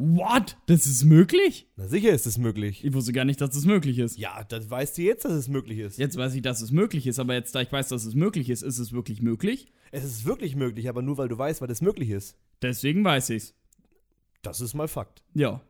What? Das ist möglich? Na sicher ist es möglich. Ich wusste gar nicht, dass das möglich ist. Ja, das weißt du jetzt, dass es möglich ist. Jetzt weiß ich, dass es möglich ist, aber jetzt, da ich weiß, dass es möglich ist, ist es wirklich möglich. Es ist wirklich möglich, aber nur weil du weißt, weil es möglich ist. Deswegen weiß ich's. Das ist mal Fakt. Ja.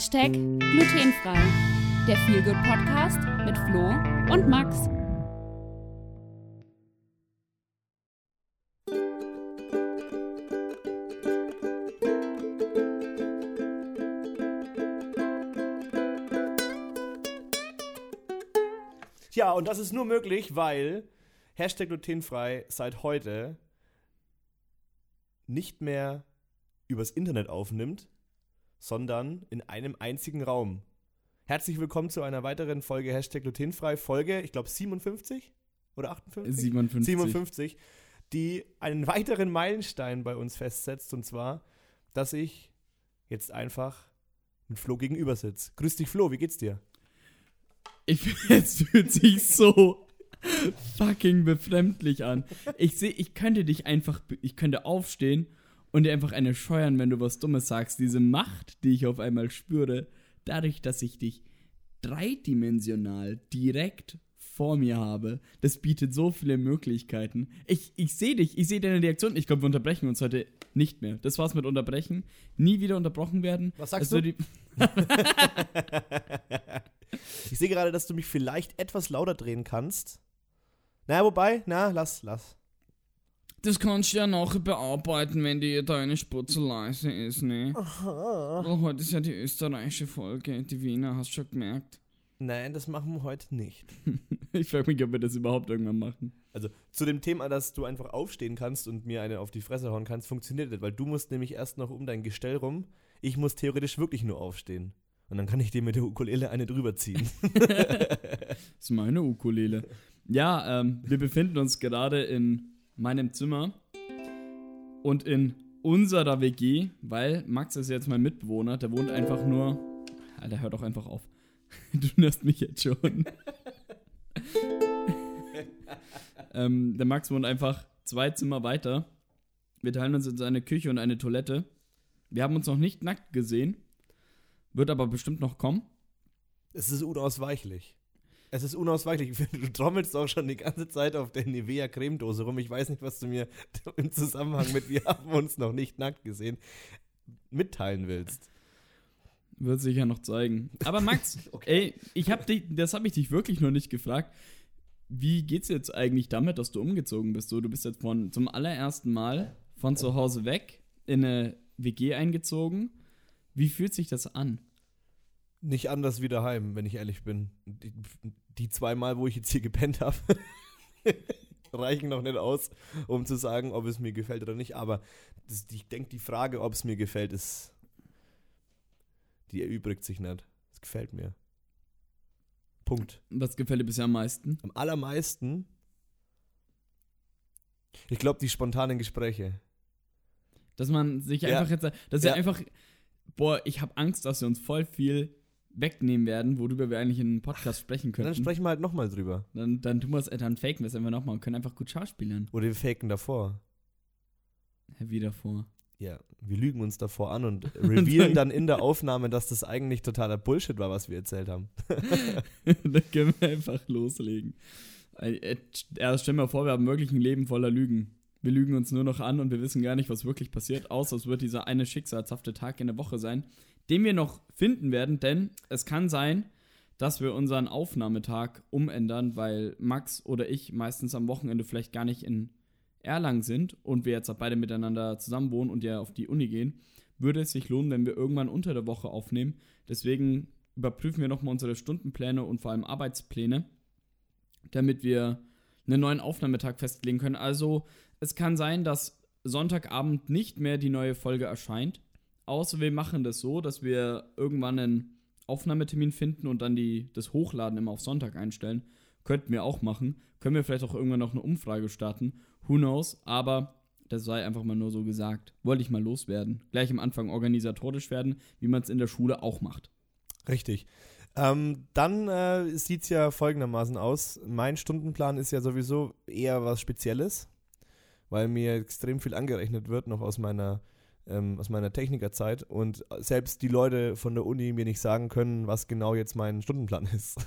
Hashtag glutenfrei. Der Feelgood Podcast mit Flo und Max. Ja, und das ist nur möglich, weil Hashtag glutenfrei seit heute nicht mehr übers Internet aufnimmt, sondern in einem einzigen Raum. Herzlich willkommen zu einer weiteren Folge Hashtag glutenfrei. Folge, ich glaube 57 oder 58? 57. 57, die einen weiteren Meilenstein bei uns festsetzt, und zwar, dass ich jetzt einfach mit Flo gegenüber sitze. Grüß dich, Flo, wie geht's dir? Ich es fühlt sich so fucking befremdlich an. Ich sehe, ich könnte dich einfach, ich könnte aufstehen und dir einfach eine scheuern, wenn du was Dummes sagst. Diese Macht, die ich auf einmal spüre, dadurch, dass ich dich dreidimensional direkt vor mir habe, das bietet so viele Möglichkeiten. Ich, ich sehe dich, ich sehe deine Reaktion. Ich glaube, wir unterbrechen uns heute nicht mehr. Das war's mit Unterbrechen. Nie wieder unterbrochen werden. Was sagst Es du? Ich sehe gerade, dass du mich vielleicht etwas lauter drehen kannst. Na, wobei, na, lass, lass. Das kannst du ja nachher bearbeiten, wenn dir deine Spur zu leise ist, ne? Weil heute ist ja die österreichische Folge, die Wiener, hast du schon gemerkt. Nein, das machen wir heute nicht. Ich frage mich, ob wir das überhaupt irgendwann machen. Also zu dem Thema, dass du einfach aufstehen kannst und mir eine auf die Fresse hauen kannst, funktioniert nicht, weil du musst nämlich erst noch um dein Gestell rum. Ich muss theoretisch wirklich nur aufstehen. Und dann kann ich dir mit der Ukulele eine drüber ziehen. Das ist meine Ukulele. Ja, ähm, wir befinden uns gerade in meinem Zimmer und in unserer WG, weil Max ist jetzt mein Mitbewohner, der wohnt einfach nur. Alter, hör doch einfach auf. Du nervst mich jetzt schon. ähm, der Max wohnt einfach zwei Zimmer weiter. Wir teilen uns jetzt eine Küche und eine Toilette. Wir haben uns noch nicht nackt gesehen. Wird aber bestimmt noch kommen. es ist unausweichlich. Es ist unausweichlich. Du trommelst auch schon die ganze Zeit auf der Nivea Cremedose rum. Ich weiß nicht, was du mir im Zusammenhang mit wir haben uns noch nicht nackt gesehen mitteilen willst. Wird sich ja noch zeigen. Aber Max, ey, ich hab dich, das habe ich dich wirklich noch nicht gefragt. Wie geht's jetzt eigentlich damit, dass du umgezogen bist? So, du bist jetzt von zum allerersten Mal von zu Hause weg in eine WG eingezogen. Wie fühlt sich das an? Nicht anders wie daheim, wenn ich ehrlich bin. Die, die zwei Mal, wo ich jetzt hier gepennt habe, reichen noch nicht aus, um zu sagen, ob es mir gefällt oder nicht. Aber das, ich denke, die Frage, ob es mir gefällt, ist. Die erübrigt sich nicht. Es gefällt mir. Punkt. Was gefällt dir bisher am meisten? Am allermeisten. Ich glaube, die spontanen Gespräche. Dass man sich Ja. einfach jetzt, dass wir Ja. einfach, boah, ich habe Angst, dass wir uns voll viel wegnehmen werden, worüber wir eigentlich in einem Podcast sprechen Dann könnten. sprechen wir halt nochmal drüber. Dann, dann tun wir es, äh, dann faken wir es einfach nochmal und können einfach gut schauspielern. Oder wir faken davor. Wie davor. Ja, wir lügen uns davor an und revealen dann in der Aufnahme, dass das eigentlich totaler Bullshit war, was wir erzählt haben. dann können wir einfach loslegen. Äh, äh, Ja, stell mir vor, wir haben wirklich ein Leben voller Lügen. Wir lügen uns nur noch an und wir wissen gar nicht, was wirklich passiert, außer es wird dieser eine schicksalshafte Tag in der Woche sein, den wir noch finden werden, denn es kann sein, dass wir unseren Aufnahmetag umändern, weil Max oder ich meistens am Wochenende vielleicht gar nicht in Erlangen sind und wir jetzt beide miteinander zusammen wohnen und ja auf die Uni gehen, würde es sich lohnen, wenn wir irgendwann unter der Woche aufnehmen. Deswegen überprüfen wir nochmal unsere Stundenpläne und vor allem Arbeitspläne, damit wir einen neuen Aufnahmetag festlegen können. Also es kann sein, dass Sonntagabend nicht mehr die neue Folge erscheint, außer wir machen das so, dass wir irgendwann einen Aufnahmetermin finden und dann die, das Hochladen immer auf Sonntag einstellen. Könnten wir auch machen. Können wir vielleicht auch irgendwann noch eine Umfrage starten. Who knows? Aber das sei einfach mal nur so gesagt. Wollte ich mal loswerden. Gleich am Anfang organisatorisch werden, wie man es in der Schule auch macht. Richtig. Ähm, dann äh, sieht es ja folgendermaßen aus. Mein Stundenplan ist ja sowieso eher was Spezielles, weil mir extrem viel angerechnet wird, noch aus meiner, ähm, aus meiner Technikerzeit. Und selbst die Leute von der Uni mir nicht sagen können, was genau jetzt mein Stundenplan ist.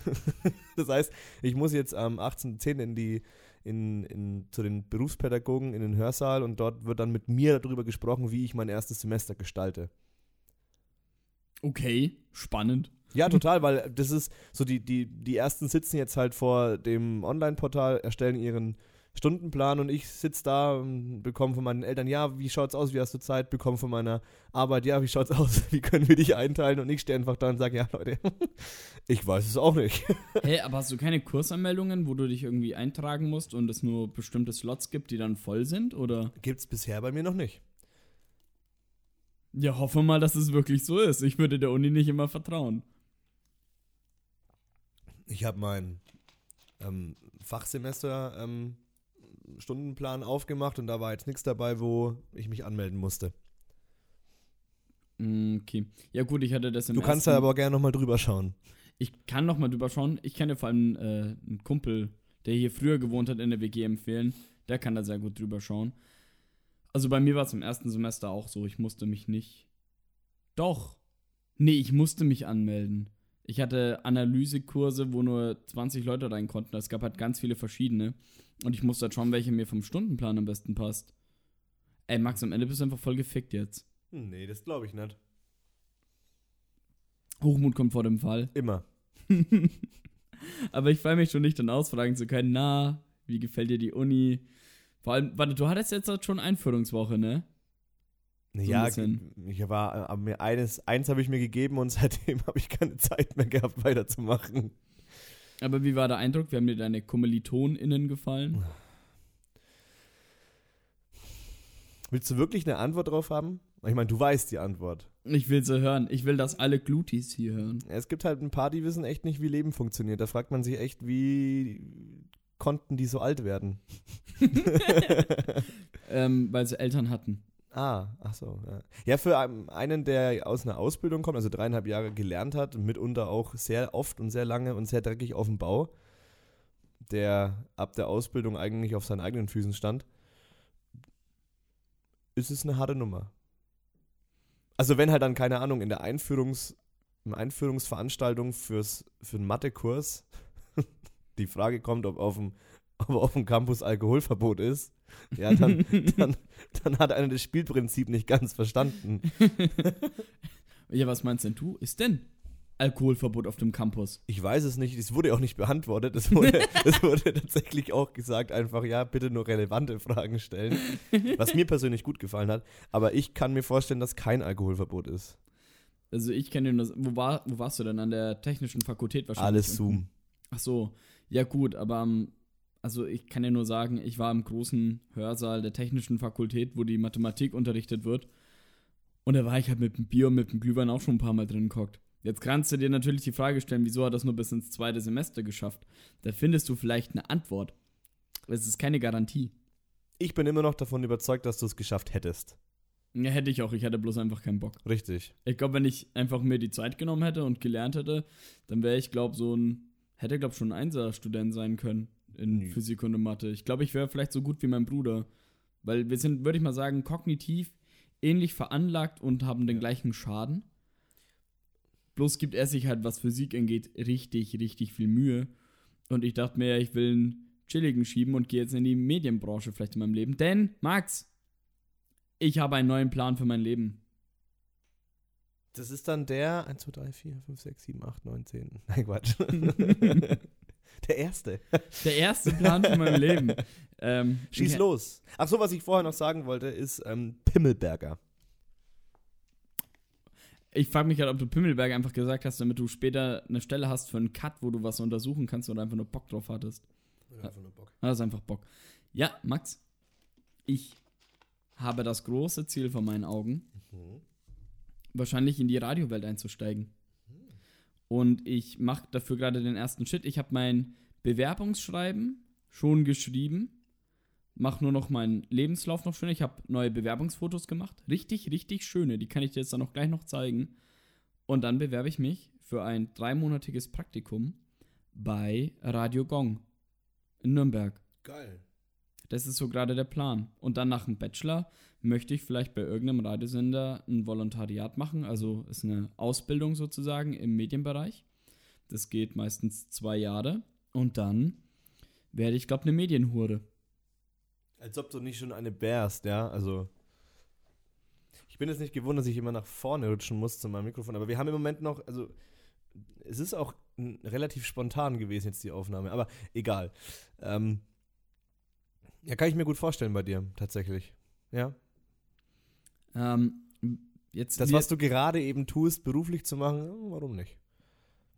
das heißt, ich muss jetzt am 18.10. in die in, in, zu den Berufspädagogen in den Hörsaal und dort wird dann mit mir darüber gesprochen, wie ich mein erstes Semester gestalte. Okay, spannend. Ja, total, weil das ist so, die, die, die ersten sitzen jetzt halt vor dem Online-Portal, erstellen ihren Stundenplan und ich sitze da und bekomme von meinen Eltern, ja, wie schaut's aus, wie hast du Zeit? Bekomme von meiner Arbeit, ja, wie schaut's aus, wie können wir dich einteilen? Und ich stehe einfach da und sage, ja, Leute, ich weiß es auch nicht. Hä, hey, aber hast du keine Kursanmeldungen, wo du dich irgendwie eintragen musst und es nur bestimmte Slots gibt, die dann voll sind, oder? Gibt's bisher bei mir noch nicht. Ja, hoffe mal, dass es wirklich so ist. Ich würde der Uni nicht immer vertrauen. Ich habe mein ähm, Fachsemester ähm, Stundenplan aufgemacht und da war jetzt nichts dabei, wo ich mich anmelden musste. Mm, okay. Ja, gut, ich hatte das im Du kannst da aber gerne nochmal drüber schauen. Ich kann nochmal drüber schauen. Ich kann dir vor allem äh, einen Kumpel, der hier früher gewohnt hat, in der WG empfehlen. Der kann da sehr gut drüber schauen. Also bei mir war es im ersten Semester auch so. Ich musste mich nicht. Doch. Nee, ich musste mich anmelden. Ich hatte Analysekurse, wo nur 20 Leute rein konnten. Es gab halt ganz viele verschiedene. Und ich musste halt schauen, welche mir vom Stundenplan am besten passt. Ey, Max, am Ende bist du einfach voll gefickt jetzt. Nee, das glaube ich nicht. Hochmut kommt vor dem Fall. Immer. Aber ich freue mich schon nicht, dann ausfragen zu können, na, wie gefällt dir die Uni? Vor allem, warte, du hattest jetzt schon Einführungswoche, ne? So ja, ich war, aber mir eines, eins habe ich mir gegeben und seitdem habe ich keine Zeit mehr gehabt, weiterzumachen. Aber wie war der Eindruck? Wie haben dir deine KommilitonInnen gefallen? Willst du wirklich eine Antwort drauf haben? Ich meine, du weißt die Antwort. Ich will sie hören. Ich will, dass alle Glutis hier hören. Es gibt halt ein paar, die wissen echt nicht, wie Leben funktioniert. Da fragt man sich echt, wie konnten die so alt werden? ähm, weil sie Eltern hatten. Ah, ach so. Ja. ja, für einen, der aus einer Ausbildung kommt, also dreieinhalb Jahre gelernt hat, mitunter auch sehr oft und sehr lange und sehr dreckig auf dem Bau, der ab der Ausbildung eigentlich auf seinen eigenen Füßen stand, ist es eine harte Nummer. Also wenn halt dann, keine Ahnung, in der Einführungs, Einführungsveranstaltung fürs, für einen Mathekurs die Frage kommt, ob auf dem, ob auf dem Campus Alkoholverbot ist, ja, dann, dann, dann hat einer das Spielprinzip nicht ganz verstanden. ja, was meinst denn du? Ist denn Alkoholverbot auf dem Campus? Ich weiß es nicht, es wurde auch nicht beantwortet. Es wurde, es wurde tatsächlich auch gesagt, einfach, ja, bitte nur relevante Fragen stellen. Was mir persönlich gut gefallen hat. Aber ich kann mir vorstellen, dass kein Alkoholverbot ist. Also ich kenne das. Wo, war, wo warst du denn? An der technischen Fakultät wahrscheinlich? Alles Zoom. Ach so. Ja, gut, aber am also ich kann ja nur sagen, ich war im großen Hörsaal der Technischen Fakultät, wo die Mathematik unterrichtet wird. Und da war ich halt mit dem Bier und mit dem Glühwein auch schon ein paar Mal drin gehockt. Jetzt kannst du dir natürlich die Frage stellen, wieso hat das nur bis ins zweite Semester geschafft? Da findest du vielleicht eine Antwort. Es ist keine Garantie. Ich bin immer noch davon überzeugt, dass du es geschafft hättest. Ja, hätte ich auch. Ich hatte bloß einfach keinen Bock. Richtig. Ich glaube, wenn ich einfach mir die Zeit genommen hätte und gelernt hätte, dann wäre ich, glaube so ein, hätte, glaube schon ein Einser-Student sein können in nee. Physik und in Mathe. Ich glaube, ich wäre vielleicht so gut wie mein Bruder. Weil wir sind, würde ich mal sagen, kognitiv ähnlich veranlagt und haben den ja. gleichen Schaden. Bloß gibt er sich halt, was Physik angeht, richtig, richtig viel Mühe. Und ich dachte mir, ich will einen chilligen schieben und gehe jetzt in die Medienbranche vielleicht in meinem Leben. Denn, Max, ich habe einen neuen Plan für mein Leben. Das ist dann der 1, 2, 3, 4, 5, 6, 7, 8, 9, 10. Nein, Quatsch. Der erste. Der erste Plan für mein Leben. Ähm, Schieß los. Ach so, was ich vorher noch sagen wollte, ist ähm, Pimmelberger. Ich frage mich gerade, ob du Pimmelberger einfach gesagt hast, damit du später eine Stelle hast für einen Cut, wo du was untersuchen kannst oder einfach nur Bock drauf hattest. Ja, einfach nur Bock. Das ist einfach Bock. Ja, Max, ich habe das große Ziel vor meinen Augen, mhm. wahrscheinlich in die Radiowelt einzusteigen. Und ich mache dafür gerade den ersten Schritt. Ich habe mein Bewerbungsschreiben schon geschrieben. Mach nur noch meinen Lebenslauf noch schöner. Ich habe neue Bewerbungsfotos gemacht. Richtig, richtig schöne. Die kann ich dir jetzt dann auch gleich noch zeigen. Und dann bewerbe ich mich für ein dreimonatiges Praktikum bei Radio Gong in Nürnberg. Geil. Das ist so gerade der Plan. Und dann nach dem Bachelor möchte ich vielleicht bei irgendeinem Radiosender ein Volontariat machen. Also ist eine Ausbildung sozusagen im Medienbereich. Das geht meistens zwei Jahre. Und dann werde ich, glaube eine Medienhure. Als ob du nicht schon eine bärst, ja? Also. Ich bin jetzt nicht gewohnt, dass ich immer nach vorne rutschen muss zu meinem Mikrofon, aber wir haben im Moment noch, also es ist auch relativ spontan gewesen jetzt die Aufnahme, aber egal. Ähm, ja, kann ich mir gut vorstellen bei dir, tatsächlich. Ja. Ähm, jetzt, Das, was du gerade eben tust, beruflich zu machen, ja, warum nicht?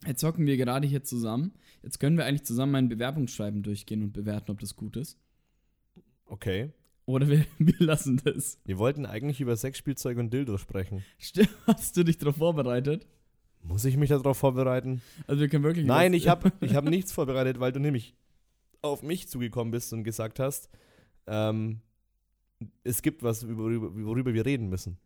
jetzt hocken wir gerade hier zusammen. Jetzt können wir eigentlich zusammen mein Bewerbungsschreiben durchgehen und bewerten, ob das gut ist. Okay. Oder wir, wir lassen das. Wir wollten eigentlich über Sexspielzeug und Dildo sprechen. Sti- Hast du dich darauf vorbereitet? Muss ich mich darauf vorbereiten? Also wir können wirklich. Nein, ich habe ich hab nichts vorbereitet, weil du nämlich auf mich zugekommen bist und gesagt hast, ähm, es gibt was, worüber, worüber wir reden müssen.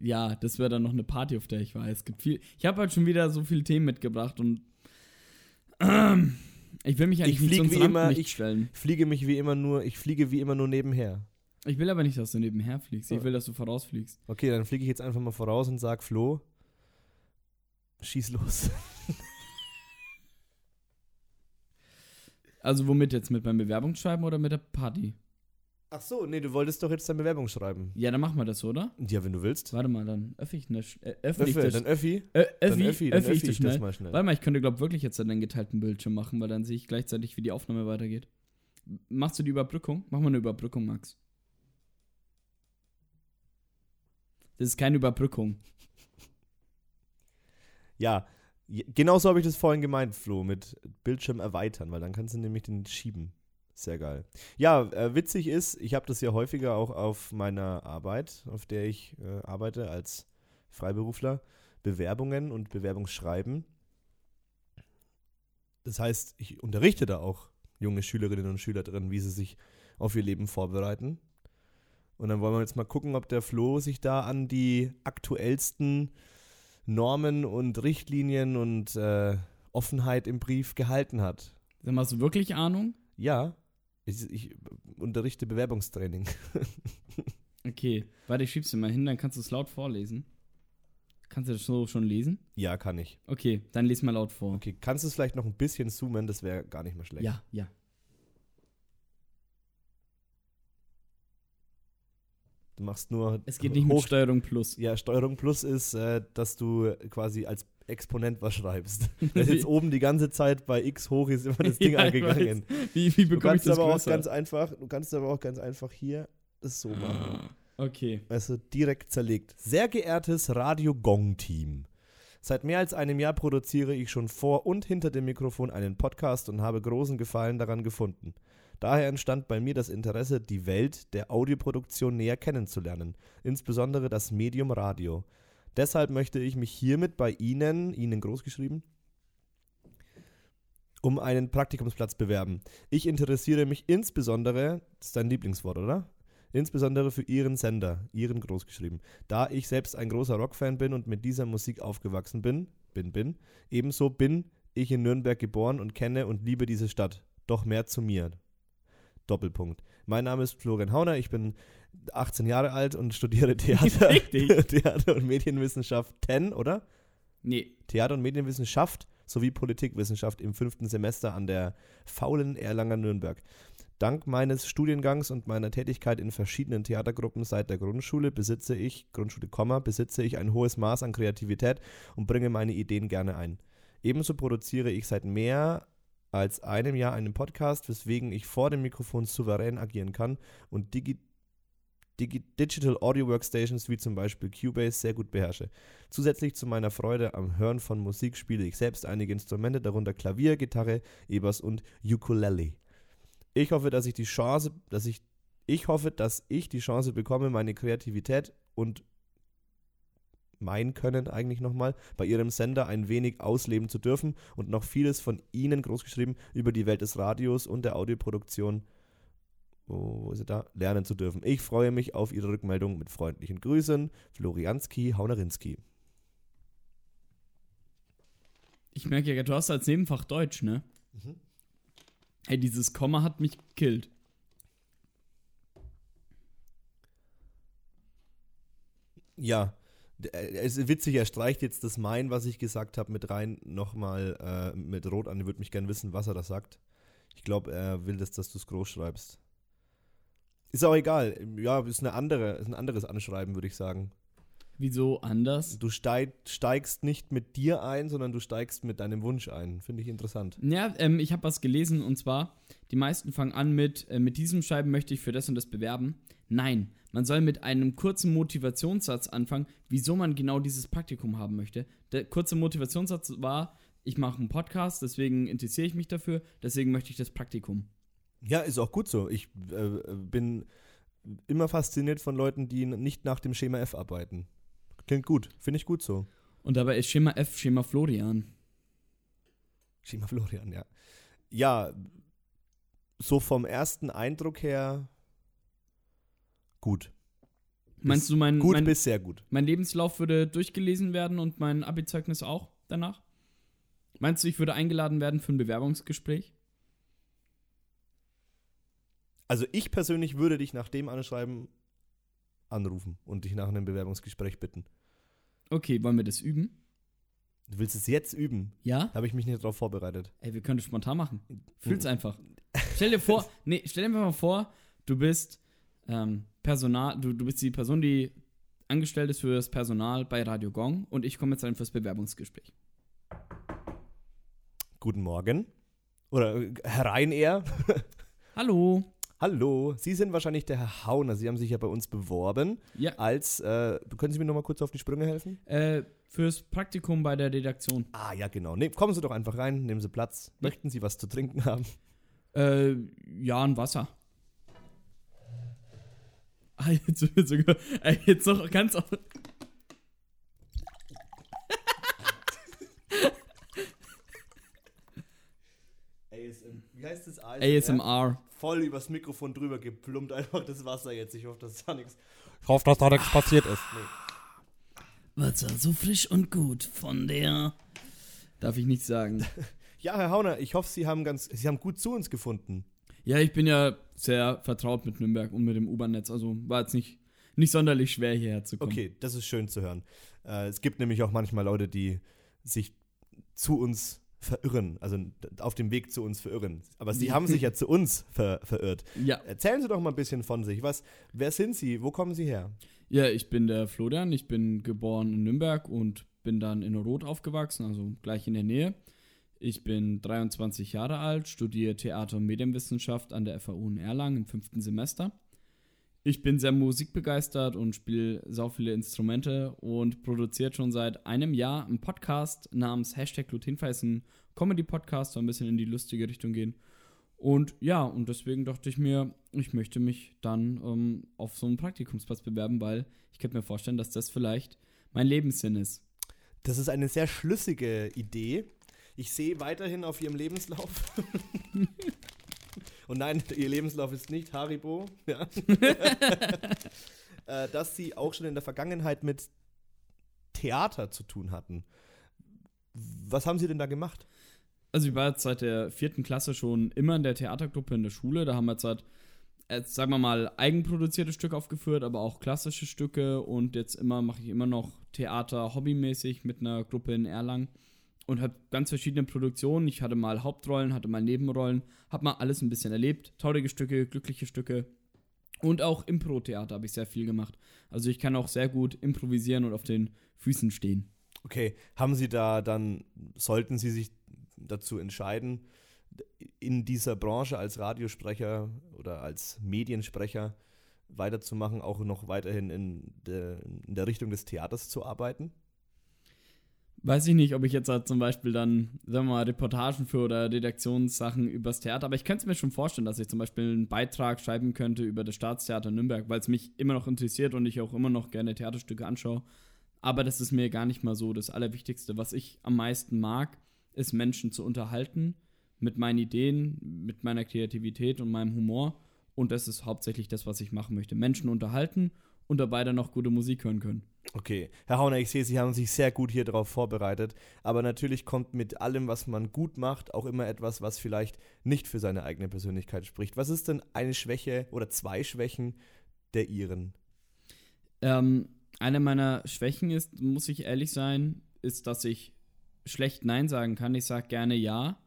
Ja, das wäre dann noch eine Party, auf der ich war. Es gibt viel. Ich habe halt schon wieder so viele Themen mitgebracht und ähm, ich will mich eigentlich Ich nicht wie immer, Rampenlicht ich- stellen. Fliege mich wie immer nur, ich fliege wie immer nur nebenher. Ich will aber nicht, dass du nebenher fliegst. Ich Ja. will, dass du vorausfliegst. Okay, dann fliege ich jetzt einfach mal voraus und sag Flo, schieß los. Also womit jetzt? Mit meinem Bewerbungsschreiben oder mit der Party? Ach so, nee, du wolltest doch jetzt deine Bewerbung schreiben. Ja, dann machen wir das, oder? Ja, wenn du willst. Warte mal, dann öffne ich, ne, äh, öffne ich Öffi, das. dann Öffi. Äh, Dann öffi, Öffi, dann öffne ich Öffi das schnell. das mal schnell. Warte mal, ich könnte, glaube wirklich jetzt einen geteilten Bildschirm machen, weil dann sehe ich gleichzeitig, wie die Aufnahme weitergeht. Machst du die Überbrückung? Mach mal eine Überbrückung, Max. Das ist keine Überbrückung. Ja, j- genau so habe ich das vorhin gemeint, Flo, mit Bildschirm erweitern, weil dann kannst du nämlich den schieben. Sehr geil. Ja, äh, witzig ist, ich habe das ja häufiger auch auf meiner Arbeit, auf der ich äh, arbeite als Freiberufler, Bewerbungen und Bewerbungsschreiben. Das heißt, ich unterrichte da auch junge Schülerinnen und Schüler drin, wie sie sich auf ihr Leben vorbereiten. Und dann wollen wir jetzt mal gucken, ob der Flo sich da an die aktuellsten Normen und Richtlinien und äh, Offenheit im Brief gehalten hat. Mal, hast du wirklich Ahnung? Ja, ich, ich unterrichte Bewerbungstraining. Okay, warte, ich schieb's dir mal hin, dann kannst du es laut vorlesen. Kannst du das so schon lesen? Ja, kann ich. Okay, dann lies mal laut vor. Okay, kannst du es vielleicht noch ein bisschen zoomen? Das wäre gar nicht mal schlecht. Ja, ja. Du machst nur Es geht nicht mit hoch. Steuerung plus. Ja, Steuerung Plus ist, äh, dass du quasi als Exponent was schreibst. Das ist jetzt oben die ganze Zeit bei X hoch ist immer das Ding Ja, angegangen. Wie, wie Du bekomme ich kannst das aber auch ganz einfach, du kannst aber auch ganz einfach hier das so machen. Okay. Also direkt zerlegt. Sehr geehrtes Radio Gong Team. Seit mehr als einem Jahr produziere ich schon vor und hinter dem Mikrofon einen Podcast und habe großen Gefallen daran gefunden. Daher entstand bei mir das Interesse, die Welt der Audioproduktion näher kennenzulernen, insbesondere das Medium Radio. Deshalb möchte ich mich hiermit bei Ihnen, Ihnen großgeschrieben, um einen Praktikumsplatz bewerben. Ich interessiere mich insbesondere, das ist dein Lieblingswort, oder? Insbesondere für Ihren Sender, Ihren großgeschrieben. Da ich selbst ein großer Rockfan bin und mit dieser Musik aufgewachsen bin, bin, bin, ebenso bin ich in Nürnberg geboren und kenne und liebe diese Stadt. Doch mehr zu mir. Doppelpunkt. Mein Name ist Florian Hauner, ich bin 18 Jahre alt und studiere Theater. Theater und Medienwissenschaft 10, oder? Nee, Theater- und Medienwissenschaft sowie Politikwissenschaft im fünften Semester an der faulen Erlanger Nürnberg. Dank meines Studiengangs und meiner Tätigkeit in verschiedenen Theatergruppen seit der Grundschule besitze ich, Grundschule, Komma, besitze ich ein hohes Maß an Kreativität und bringe meine Ideen gerne ein. Ebenso produziere ich seit mehr als einem Jahr einen Podcast, weswegen ich vor dem Mikrofon souverän agieren kann und digi Digi Digital Audio Workstations wie zum Beispiel Cubase sehr gut beherrsche. Zusätzlich zu meiner Freude am Hören von Musik spiele ich selbst einige Instrumente, darunter Klavier, Gitarre, E-Bass und Ukulele. Ich hoffe, dass ich die Chance, dass ich, ich hoffe, dass ich die Chance bekomme, meine Kreativität und mein Können eigentlich nochmal, bei ihrem Sender ein wenig ausleben zu dürfen und noch vieles von ihnen, großgeschrieben, über die Welt des Radios und der Audioproduktion, wo, wo ist sie da, lernen zu dürfen. Ich freue mich auf Ihre Rückmeldung mit freundlichen Grüßen. Florianski Haunerinski. Ich merke ja, du hast als Nebenfach Deutsch, ne? Ey, dieses Komma hat mich gekillt. Ja, es ist witzig, er streicht jetzt das Mein, was ich gesagt habe, mit rein, nochmal äh, mit Rot an. Ich würde mich gerne wissen, was er da sagt. Ich glaube, er will das, dass du es groß schreibst. Ist auch egal. Ja, ist, eine andere, ist ein anderes Anschreiben, würde ich sagen. Wieso anders? Du steig, steigst nicht mit dir ein, sondern du steigst mit deinem Wunsch ein. Finde ich interessant. Ja, ähm, ich habe was gelesen und zwar, die meisten fangen an mit, äh, mit diesem Schreiben möchte ich für das und das bewerben. Nein, man soll mit einem kurzen Motivationssatz anfangen, wieso man genau dieses Praktikum haben möchte. Der kurze Motivationssatz war, ich mache einen Podcast, deswegen interessiere ich mich dafür, deswegen möchte ich das Praktikum. Ja, ist auch gut so. Ich äh, bin immer fasziniert von Leuten, die nicht nach dem Schema F arbeiten. Klingt gut. Finde ich gut so. Und dabei ist Schema F Schema Florian. Schema Florian, ja. Ja, so vom ersten Eindruck her gut. Meinst du, mein, Gut mein, bis sehr gut. mein Lebenslauf würde durchgelesen werden und mein Abi-Zeugnis auch danach? Meinst du, ich würde eingeladen werden für ein Bewerbungsgespräch? Also ich persönlich würde dich nach dem Anschreiben anrufen und dich nach einem Bewerbungsgespräch bitten. Okay, wollen wir das üben? Du willst es jetzt üben? Ja? Habe ich mich nicht darauf vorbereitet. Ey, wir können das spontan machen. Fühl's Mhm. einfach. Stell dir vor, nee, stell dir mal vor, du bist ähm, Personal, du, du bist die Person, die angestellt ist für das Personal bei Radio Gong und ich komme jetzt rein fürs Bewerbungsgespräch. Guten Morgen. Oder äh, herein eher. Hallo. Hallo, Sie sind wahrscheinlich der Herr Hauner. Sie haben sich ja bei uns beworben Ja, als, äh, können Sie mir nochmal kurz auf die Sprünge helfen? äh, fürs Praktikum bei der Redaktion. Ah, ja, genau. Ne, kommen Sie doch einfach rein, nehmen Sie Platz. Möchten Sie was zu trinken haben? Äh, ja, ein Wasser. Ah, jetzt wird sogar, ey, jetzt noch ganz auf, ASM. Wie ASMR. Voll übers Mikrofon drüber geplumpt, einfach das Wasser jetzt. Ich hoffe, dass da nichts. Ich hoffe, dass da nichts passiert ist. Wasser, so frisch und gut von der. Darf ich nicht sagen. Ja, Herr Hauner, ich hoffe, Sie haben ganz, Sie haben gut zu uns gefunden. Ja, ich bin ja sehr vertraut mit Nürnberg und mit dem U-Bahn-Netz. Also war jetzt nicht, nicht sonderlich schwer, hierher zu kommen. Okay, das ist schön zu hören. Äh, es gibt nämlich auch manchmal Leute, die sich zu uns verirren, also auf dem Weg zu uns verirren. Aber Sie haben sich ja zu uns ver verirrt. Ja. Erzählen Sie doch mal ein bisschen von sich. Was, wer sind Sie? Wo kommen Sie her? ja, ich bin der Florian. Ich bin geboren in Nürnberg und bin dann in Roth aufgewachsen, also gleich in der Nähe. Ich bin 23 Jahre alt, studiere Theater- und Medienwissenschaft an der FAU in Erlangen im fünften Semester. Ich bin sehr musikbegeistert und spiele sau viele Instrumente und produziert schon seit einem Jahr einen Podcast namens Hashtag Glutenfrei. Ist ein Comedy-Podcast, soll ein bisschen in die lustige Richtung gehen. Und ja, und deswegen dachte ich mir, ich möchte mich dann ähm, auf so einen Praktikumsplatz bewerben, weil ich könnte mir vorstellen, dass das vielleicht mein Lebenssinn ist. Das ist eine sehr schlüssige Idee. Ich sehe weiterhin auf Ihrem Lebenslauf. Und nein, Ihr Lebenslauf ist nicht Haribo. Ja. äh, dass Sie auch schon in der Vergangenheit mit Theater zu tun hatten. Was haben Sie denn da gemacht? Also ich war jetzt seit der vierten Klasse schon immer in der Theatergruppe in der Schule. Da haben wir jetzt halt, jetzt sagen wir mal, eigenproduzierte Stücke aufgeführt, aber auch klassische Stücke. Und jetzt immer mache ich immer noch Theater hobbymäßig mit einer Gruppe in Erlangen. Und habe ganz verschiedene Produktionen. Ich hatte mal Hauptrollen, hatte mal Nebenrollen, habe mal alles ein bisschen erlebt. Traurige Stücke, glückliche Stücke. Und auch Impro-Theater habe ich sehr viel gemacht. Also ich kann auch sehr gut improvisieren und auf den Füßen stehen. Okay, haben Sie da dann, sollten Sie sich dazu entscheiden, in dieser Branche als Radiosprecher oder als Mediensprecher weiterzumachen, auch noch weiterhin in der, in der Richtung des Theaters zu arbeiten? Weiß ich nicht, ob ich jetzt halt zum Beispiel dann, sagen wir mal, Reportagen für oder Redaktionssachen übers Theater, aber ich könnte es mir schon vorstellen, dass ich zum Beispiel einen Beitrag schreiben könnte über das Staatstheater Nürnberg, weil es mich immer noch interessiert und ich auch immer noch gerne Theaterstücke anschaue. Aber das ist mir gar nicht mal so das Allerwichtigste. Was ich am meisten mag, ist Menschen zu unterhalten mit meinen Ideen, mit meiner Kreativität und meinem Humor. Und das ist hauptsächlich das, was ich machen möchte. Menschen unterhalten und dabei dann noch gute Musik hören können. Okay, Herr Hauner, ich sehe, Sie haben sich sehr gut hier darauf vorbereitet, aber natürlich kommt mit allem, was man gut macht, auch immer etwas, was vielleicht nicht für seine eigene Persönlichkeit spricht. Was ist denn eine Schwäche oder zwei Schwächen der Ihren? Ähm, eine meiner Schwächen ist, muss ich ehrlich sein, ist, dass ich schlecht Nein sagen kann. Ich sage gerne Ja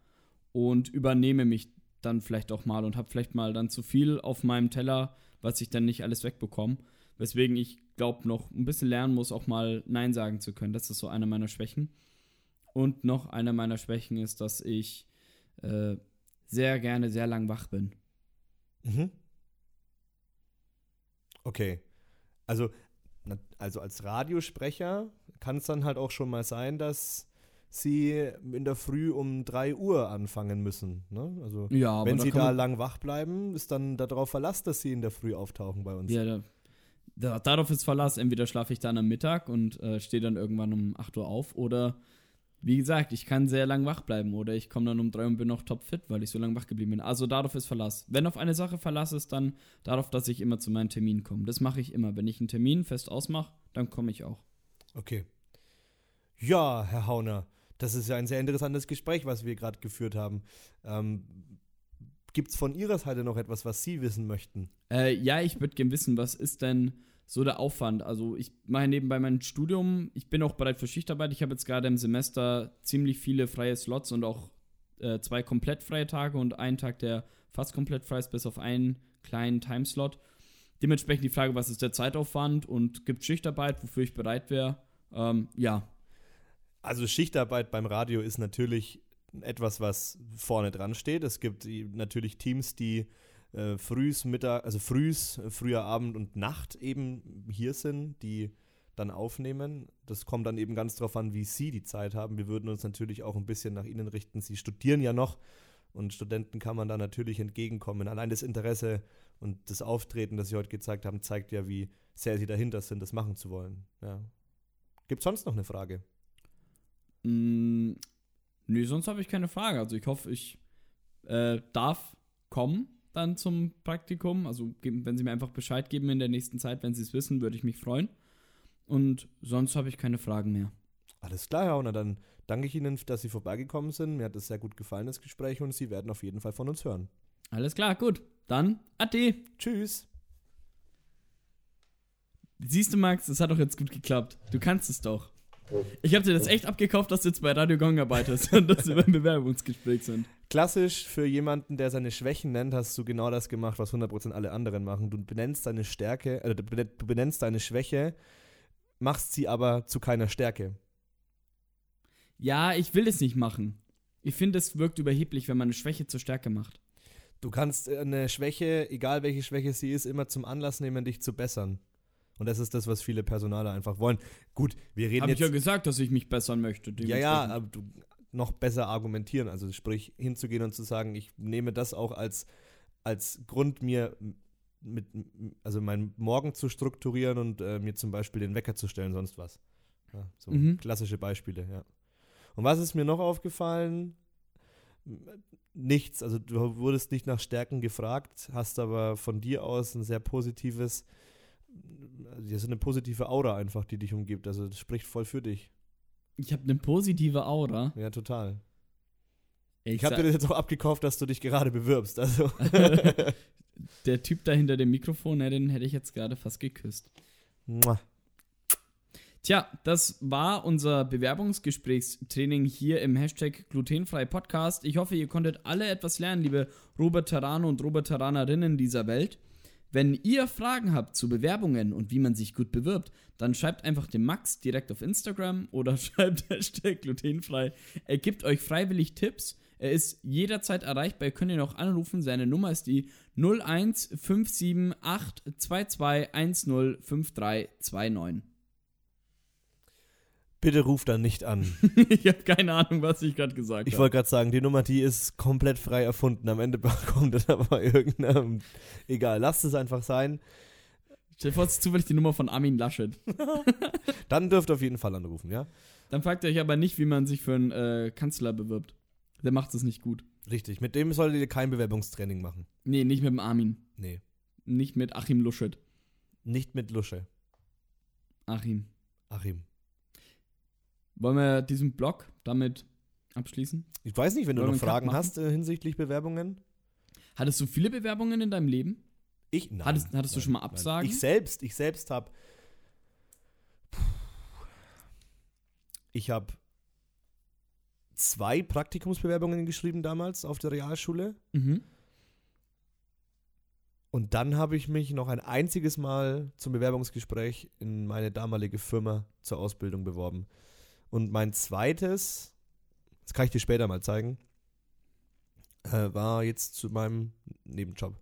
und übernehme mich dann vielleicht auch mal und habe vielleicht mal dann zu viel auf meinem Teller, was ich dann nicht alles wegbekomme. Weswegen ich glaube, noch ein bisschen lernen muss, auch mal Nein sagen zu können. Das ist so eine meiner Schwächen. Und noch eine meiner Schwächen ist, dass ich äh, sehr gerne sehr lang wach bin. Mhm. Okay. Also, also als Radiosprecher kann es dann halt auch schon mal sein, dass Sie in der Früh um 3 Uhr anfangen müssen. Ne? Also, Ja, wenn Sie da lang wach bleiben, ist dann darauf Verlass, dass Sie in der Früh auftauchen bei uns. Ja, da, da, darauf ist Verlass. Entweder schlafe ich dann am Mittag und äh, stehe dann irgendwann um 8 Uhr auf oder wie gesagt, ich kann sehr lang wach bleiben oder ich komme dann um 3 und bin noch topfit, weil ich so lange wach geblieben bin. Also darauf ist Verlass. Wenn auf eine Sache Verlass ist, dann darauf, dass ich immer zu meinen Terminen komme. Das mache ich immer. Wenn ich einen Termin fest ausmache, dann komme ich auch. Okay. Ja, Herr Hauner, das ist ja ein sehr interessantes Gespräch, was wir gerade geführt haben. Ähm, Gibt es von Ihrer Seite noch etwas, was Sie wissen möchten? Äh, ja, ich würde gerne wissen, was ist denn so der Aufwand? Also ich mache nebenbei mein Studium, ich bin auch bereit für Schichtarbeit. Ich habe jetzt gerade im Semester ziemlich viele freie Slots und auch äh, zwei komplett freie Tage und einen Tag, der fast komplett frei ist, bis auf einen kleinen Timeslot. Dementsprechend die Frage, was ist der Zeitaufwand und gibt Schichtarbeit, wofür ich bereit wäre? Ähm, ja, Also Schichtarbeit beim Radio ist natürlich etwas, was vorne dran steht. Es gibt natürlich Teams, die äh, frühs, Mittag, also frühs, äh, früher Abend und Nacht eben hier sind, die dann aufnehmen. Das kommt dann eben ganz darauf an, wie Sie die Zeit haben. Wir würden uns natürlich auch ein bisschen nach Ihnen richten. Sie studieren ja noch und Studenten kann man da natürlich entgegenkommen. Allein das Interesse und das Auftreten, das Sie heute gezeigt haben, zeigt ja, wie sehr Sie dahinter sind, das machen zu wollen. Ja. Gibt es sonst noch eine Frage? Nee, sonst habe ich keine Frage. Also ich hoffe, ich äh, darf kommen dann zum Praktikum. Also wenn Sie mir einfach Bescheid geben in der nächsten Zeit, wenn Sie es wissen, würde ich mich freuen. Und sonst habe ich keine Fragen mehr. Alles klar, Herr Hauner, dann danke ich Ihnen, dass Sie vorbeigekommen sind. Mir hat es sehr gut gefallen, das Gespräch, und Sie werden auf jeden Fall von uns hören. Alles klar, gut. Dann ade. Tschüss. Siehst du, Max, es hat doch jetzt gut geklappt. Du kannst es doch. Ich habe dir das echt abgekauft, dass du jetzt bei Radio Gong arbeitest und dass wir beim Bewerbungsgespräch sind. Klassisch für jemanden, der seine Schwächen nennt, hast du genau das gemacht, was 100% alle anderen machen. Du benennst deine Stärke, äh, du benen- du benennst deine Schwäche, machst sie aber zu keiner Stärke. Ja, ich will es nicht machen. Ich finde, es wirkt überheblich, wenn man eine Schwäche zur Stärke macht. Du kannst äh, eine Schwäche, egal welche Schwäche sie ist, immer zum Anlass nehmen, dich zu bessern. Und das ist das, was viele Personale einfach wollen. Gut, wir reden Habe ich jetzt. ja gesagt, dass ich mich bessern möchte. Ja, ja, aber du noch besser argumentieren. Also sprich, hinzugehen und zu sagen, ich nehme das auch als, als Grund, mir mit, also meinen Morgen zu strukturieren und äh, mir zum Beispiel den Wecker zu stellen, sonst was. Ja, so Mhm. klassische Beispiele, ja. Und was ist mir noch aufgefallen? Nichts, also du wurdest nicht nach Stärken gefragt, hast aber von dir aus ein sehr positives, ja, so eine positive Aura einfach, die dich umgibt. Also das spricht voll für dich. Ich habe eine positive Aura. Ja, total. Ich, Ich habe dir das jetzt auch abgekauft, dass du dich gerade bewirbst. Also. der Typ da hinter dem Mikrofon, ja, den hätte ich jetzt gerade fast geküsst. Mua. Tja, das war unser Bewerbungsgesprächstraining hier im Hashtag glutenfrei Podcast. Ich hoffe, ihr konntet alle etwas lernen, liebe Roberteraner und Roberteranerinnen dieser Welt. Wenn ihr Fragen habt zu Bewerbungen und wie man sich gut bewirbt, dann schreibt einfach dem Max direkt auf Instagram oder schreibt Hashtag glutenfrei. Er gibt euch freiwillig Tipps. Er ist jederzeit erreichbar. Ihr könnt ihn auch anrufen. Seine Nummer ist die 0157822105329. Bitte ruf dann nicht an. ich habe keine Ahnung, was ich gerade gesagt Ich habe. wollte gerade sagen, die Nummer, die ist komplett frei erfunden. Am Ende kommt dann aber irgendein. Egal, lasst es einfach sein. Stell dir vor, es ist zufällig die Nummer von Armin Laschet. Dann dürft ihr auf jeden Fall anrufen, ja? Dann fragt ihr euch aber nicht, wie man sich für einen äh, Kanzler bewirbt. Der macht es nicht gut. Richtig. Mit dem solltet ihr kein Bewerbungstraining machen. Nee, nicht mit dem Armin. Nee. Nicht mit Achim Luschet. Nicht mit Lusche. Achim. Achim. Wollen wir diesen Blog damit abschließen? Ich weiß nicht, wenn du Wollen wir noch Fragen hast äh, hinsichtlich Bewerbungen. Hattest du viele Bewerbungen in deinem Leben? Ich, nein, Hattest- hattest du nein, schon mal nein. Absagen? Ich selbst, ich selbst habe. Ich habe zwei Praktikumsbewerbungen geschrieben damals auf der Realschule. Mhm. Und dann habe ich mich noch ein einziges Mal zum Bewerbungsgespräch in meine damalige Firma zur Ausbildung beworben. Und mein zweites, das kann ich dir später mal zeigen, äh, war jetzt zu meinem Nebenjob.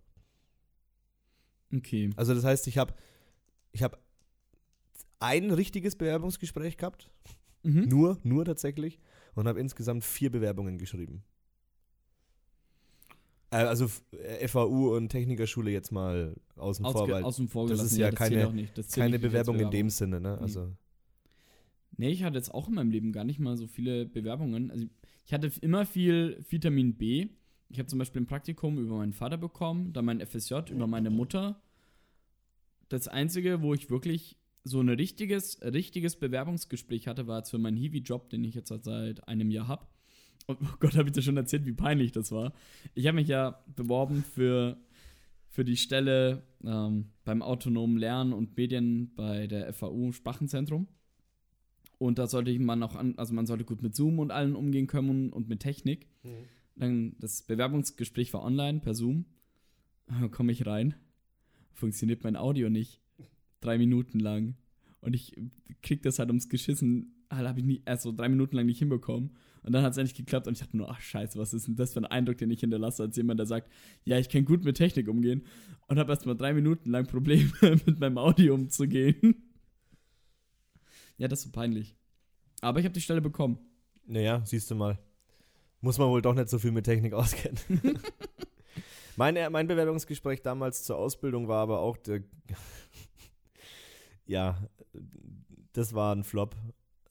Okay. Also das heißt, ich habe ich hab ein richtiges Bewerbungsgespräch gehabt, Mhm. nur, nur tatsächlich, und habe insgesamt vier Bewerbungen geschrieben. Äh, Also F- äh, FAU und Technikerschule jetzt mal außen vor, Ausge weil außen vor das ist ja das keine- keine Bewerbung in dem Sinne, ne? Nee. Also Nee, ich hatte jetzt auch in meinem Leben gar nicht mal so viele Bewerbungen. Also ich hatte immer viel Vitamin B. Ich habe zum Beispiel ein Praktikum über meinen Vater bekommen, dann mein FSJ über meine Mutter. Das Einzige, wo ich wirklich so ein richtiges, richtiges Bewerbungsgespräch hatte, war jetzt für meinen Hiwi-Job, den ich jetzt halt seit einem Jahr habe. Oh Gott, habe ich dir schon erzählt, wie peinlich das war. Ich habe mich ja beworben für, für die Stelle ähm, beim autonomen Lernen und Medien bei der FAU Spachenzentrum. Und da sollte man auch an, also man sollte gut mit Zoom und allen umgehen können und mit Technik. Dann das Bewerbungsgespräch war online per Zoom. Komme ich rein, funktioniert mein Audio nicht. Drei Minuten lang. Und ich krieg das halt ums Geschissen, halt habe ich nie, erst so drei Minuten lang nicht hinbekommen. Und dann hat es endlich geklappt und ich dachte nur, ach scheiße, was ist denn das für ein Eindruck, den ich hinterlasse, als jemand, der sagt, ja, ich kann gut mit Technik umgehen und habe erst mal drei Minuten lang Probleme mit meinem Audio umzugehen. Ja, das ist so peinlich. Aber ich habe die Stelle bekommen. Naja, siehst du mal. Muss man wohl doch nicht so viel mit Technik auskennen. mein, äh, mein Bewerbungsgespräch damals zur Ausbildung war aber auch der. ja, das war ein Flop.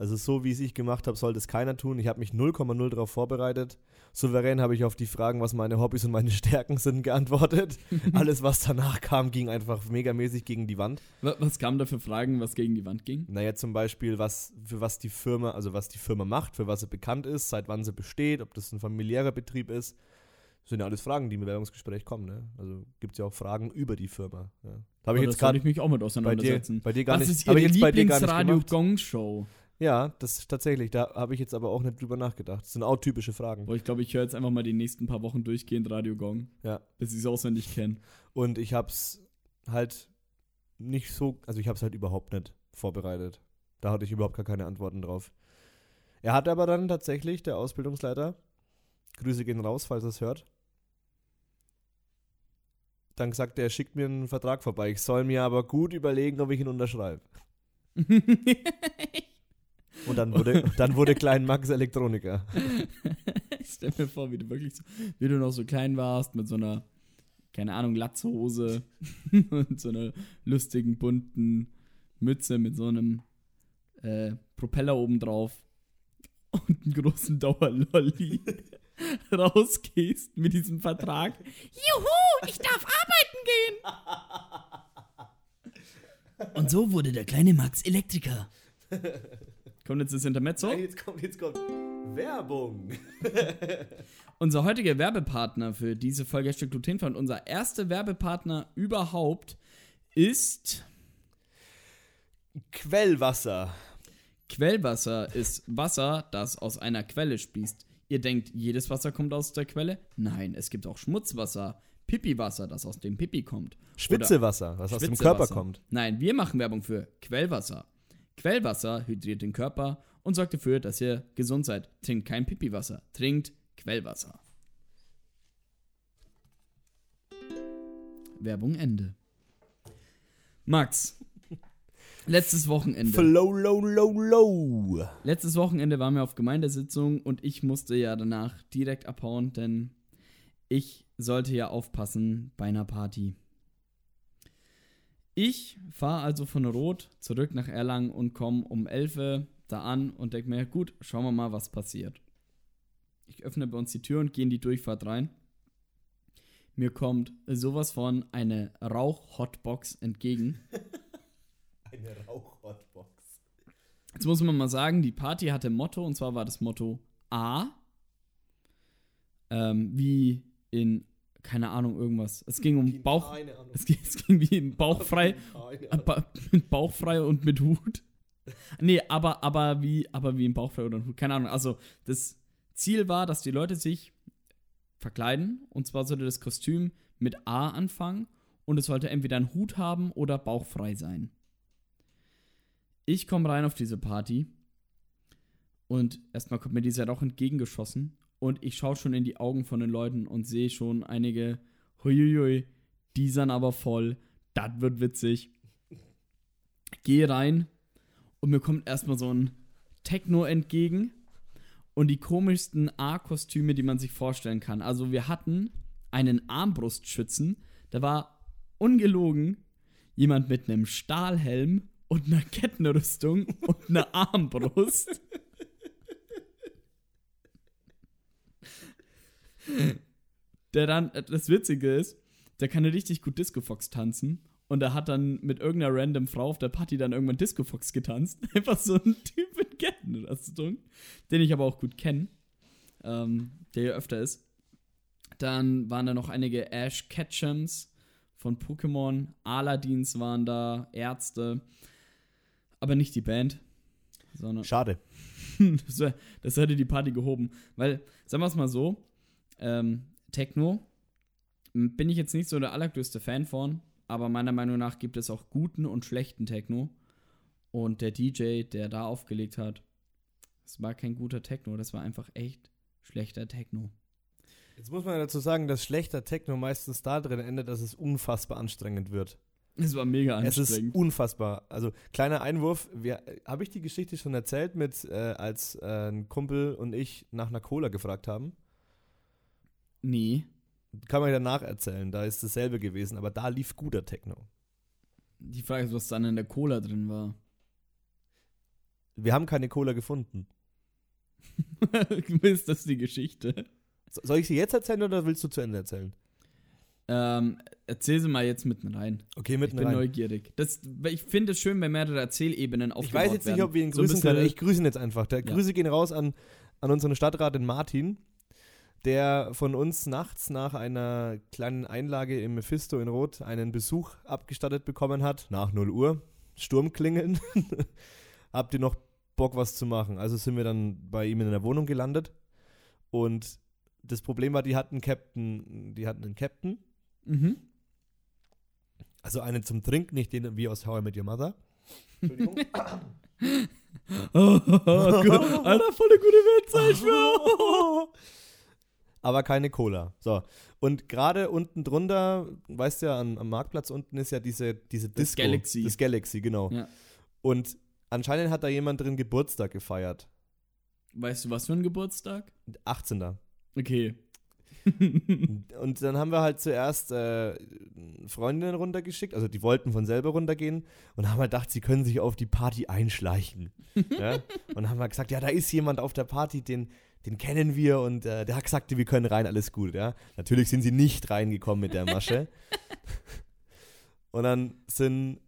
Also, so wie es ich gemacht habe, sollte es keiner tun. Ich habe mich 0,0 darauf vorbereitet. Souverän habe ich auf die Fragen, was meine Hobbys und meine Stärken sind, geantwortet. Alles, was danach kam, ging einfach megamäßig gegen die Wand. Wa- Was kamen da für Fragen, was gegen die Wand ging? Naja, zum Beispiel, was, für was die Firma, also was die Firma macht, für was sie bekannt ist, seit wann sie besteht, ob das ein familiärer Betrieb ist. Das sind ja alles Fragen, die im Bewerbungsgespräch kommen, ne? Also gibt es ja auch Fragen über die Firma. Ja. Habe ich Oh, jetzt gerade ich mich auch mit bei dir, auseinandersetzen. bei dir gar was nicht, ist Ihre ich Ja, das tatsächlich, da habe ich jetzt aber auch nicht drüber nachgedacht. Das sind auch typische Fragen. Boah, ich glaube, ich höre jetzt einfach mal die nächsten paar Wochen durchgehend Radio Gong, Ja. bis ich es auswendig kenne. Und ich habe es halt nicht so, also ich habe es halt überhaupt nicht vorbereitet. Da hatte ich überhaupt gar keine Antworten drauf. Er hat aber dann tatsächlich, der Ausbildungsleiter, Grüße gehen raus, falls er es hört, dann gesagt, er schickt mir einen Vertrag vorbei. Ich soll mir aber gut überlegen, ob ich ihn unterschreibe. Und dann wurde, dann wurde Klein Max Elektroniker. ich stell mir vor, wie du wirklich so, wie du noch so klein warst, mit so einer, keine Ahnung, Latzhose und so einer lustigen, bunten Mütze mit so einem äh, Propeller oben drauf und einen großen Dauerlolli rausgehst mit diesem Vertrag. Juhu, ich darf arbeiten gehen! Und so wurde der kleine Max Elektriker. Kommt jetzt das Intermezzo? Nein, jetzt kommt, jetzt kommt Werbung. Unser heutiger Werbepartner für diese Folge Hashtag Glutenfrei und unser erster Werbepartner überhaupt ist Quellwasser. Quellwasser ist Wasser, das aus einer Quelle spießt. Ihr denkt, jedes Wasser kommt aus der Quelle? Nein, es gibt auch Schmutzwasser, Pipiwasser, das aus dem Pipi kommt. Schwitzewasser, was aus dem. Körper kommt. Nein, wir machen Werbung für Quellwasser. Quellwasser hydriert den Körper und sorgt dafür, dass ihr gesund seid. Trinkt kein Pipiwasser, trinkt Quellwasser. Werbung Ende. Max, letztes Wochenende. Flow, low, low, low. Letztes Wochenende waren wir auf Gemeindesitzung und ich musste ja danach direkt abhauen, denn ich sollte ja aufpassen bei einer Party. Ich fahre also von Rot zurück nach Erlangen und komme um 11 Uhr da an und denke mir, gut, schauen wir mal, was passiert. Ich öffne bei uns die Tür und gehe in die Durchfahrt rein. Mir kommt sowas von eine Rauch-Hotbox entgegen. Eine Rauchhotbox. Jetzt muss man mal sagen, die Party hatte Motto und zwar war das Motto A. Ähm, wie in, keine Ahnung, irgendwas. Es ging um Bauch. Es ging, es ging wie in Bauchfrei. Äh, mit Bauchfrei und mit Hut. Nee, aber, aber wie, aber wie im Bauchfrei oder Hut. Keine Ahnung. Also, das Ziel war, dass die Leute sich verkleiden. Und zwar sollte das Kostüm mit A anfangen. Und es sollte entweder ein Hut haben oder bauchfrei sein. Ich komme rein auf diese Party. Und erstmal kommt mir dieser Rauch entgegengeschossen. Und ich schaue schon in die Augen von den Leuten und sehe schon einige, huiuiui, die sind aber voll. Das wird witzig. Gehe rein und mir kommt erstmal so ein Techno entgegen und die komischsten A-Kostüme, die man sich vorstellen kann. Also wir hatten einen Armbrustschützen, da war ungelogen jemand mit einem Stahlhelm und einer Kettenrüstung und einer Armbrust. Der dann, das Witzige ist, der kann richtig gut Disco Fox tanzen. Und er hat dann mit irgendeiner random Frau auf der Party dann irgendwann Disco Fox getanzt. Einfach so ein Typ mit Kettenrüstung, den ich aber auch gut kenne, ähm, der hier öfter ist. Dann waren da noch einige Ash Ketchums von Pokémon, Aladins waren da, Ärzte, aber nicht die Band, Schade. das, das hätte die Party gehoben. Weil, sagen wir es mal so, ähm, Techno bin ich jetzt nicht so der allergrößte Fan von, aber meiner Meinung nach gibt es auch guten und schlechten Techno. Und der DJ, der da aufgelegt hat, das war kein guter Techno, das war einfach echt schlechter Techno. Jetzt muss man dazu sagen, dass schlechter Techno meistens da drin endet, dass es unfassbar anstrengend wird. Es war mega Es ist anstrengend. unfassbar. Also, kleiner Einwurf. Habe ich die Geschichte schon erzählt, mit, äh, als äh, ein Kumpel und ich nach einer Cola gefragt haben? Nee. Kann man danach erzählen, da ist dasselbe gewesen, aber da lief guter Techno. Die Frage ist, was dann in der Cola drin war. Wir haben keine Cola gefunden. ist das die Geschichte? So- Soll ich sie jetzt erzählen oder willst du zu Ende erzählen? Ähm, erzähl sie mal jetzt mitten rein. Okay, Ich mitten bin rein. neugierig. Das, ich finde es schön, wenn mehrere Erzählebenen Ich aufgebaut weiß jetzt nicht, werden. ob wir ihn So grüßen können. bisschen- Ich grüße ihn jetzt einfach. Der Ja. Grüße gehen raus an, an unseren Stadtrat, den Martin, der von uns nachts nach einer kleinen Einlage im Mephisto in Rot einen Besuch abgestattet bekommen hat, nach 0 Uhr. Sturm klingeln. Habt ihr noch Bock, was zu machen? Also sind wir dann bei ihm in der Wohnung gelandet. Und das Problem war, die hatten Captain, die hatten einen Captain, Mhm. also einen zum Trinken, nicht den wie aus How I Met Your Mother. Entschuldigung. Oh, gut. Alter, voll eine gute Witze, ich schwör. Aber keine Cola. So. Und gerade unten drunter, weißt du ja, am, am Marktplatz unten ist ja diese, diese Das Disco. Galaxy. Das Galaxy, genau. Ja. Und anscheinend hat da jemand drin Geburtstag gefeiert. Weißt du, was für ein Geburtstag? 18. Okay. Und dann haben wir halt zuerst äh, Freundinnen runtergeschickt, also die wollten von selber runtergehen und haben halt gedacht, sie können sich auf die Party einschleichen. ja? Und haben halt gesagt, ja, da ist jemand auf der Party, den, den kennen wir und äh, der hat gesagt, wir können rein, alles gut. Ja? Natürlich sind sie nicht reingekommen mit der Masche. und dann sind,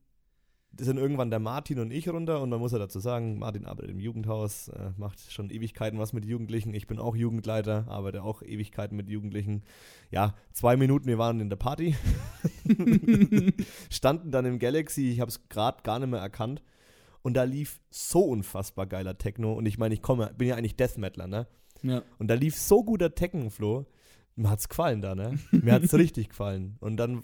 sind irgendwann der Martin und ich runter und man muss ja dazu sagen, Martin arbeitet im Jugendhaus, äh, macht schon Ewigkeiten was mit Jugendlichen. Ich bin auch Jugendleiter, arbeite auch Ewigkeiten mit Jugendlichen. Ja, zwei Minuten, wir waren in der Party, standen dann im Galaxy, ich habe es gerade gar nicht mehr erkannt. Und da lief so unfassbar geiler Techno. Und ich meine, ich komme, bin ja eigentlich Death Metaler, ne? Ja. Und da lief so guter Techno-Flow. Mir hat's gefallen da, ne? Mir hat's richtig gefallen. Und dann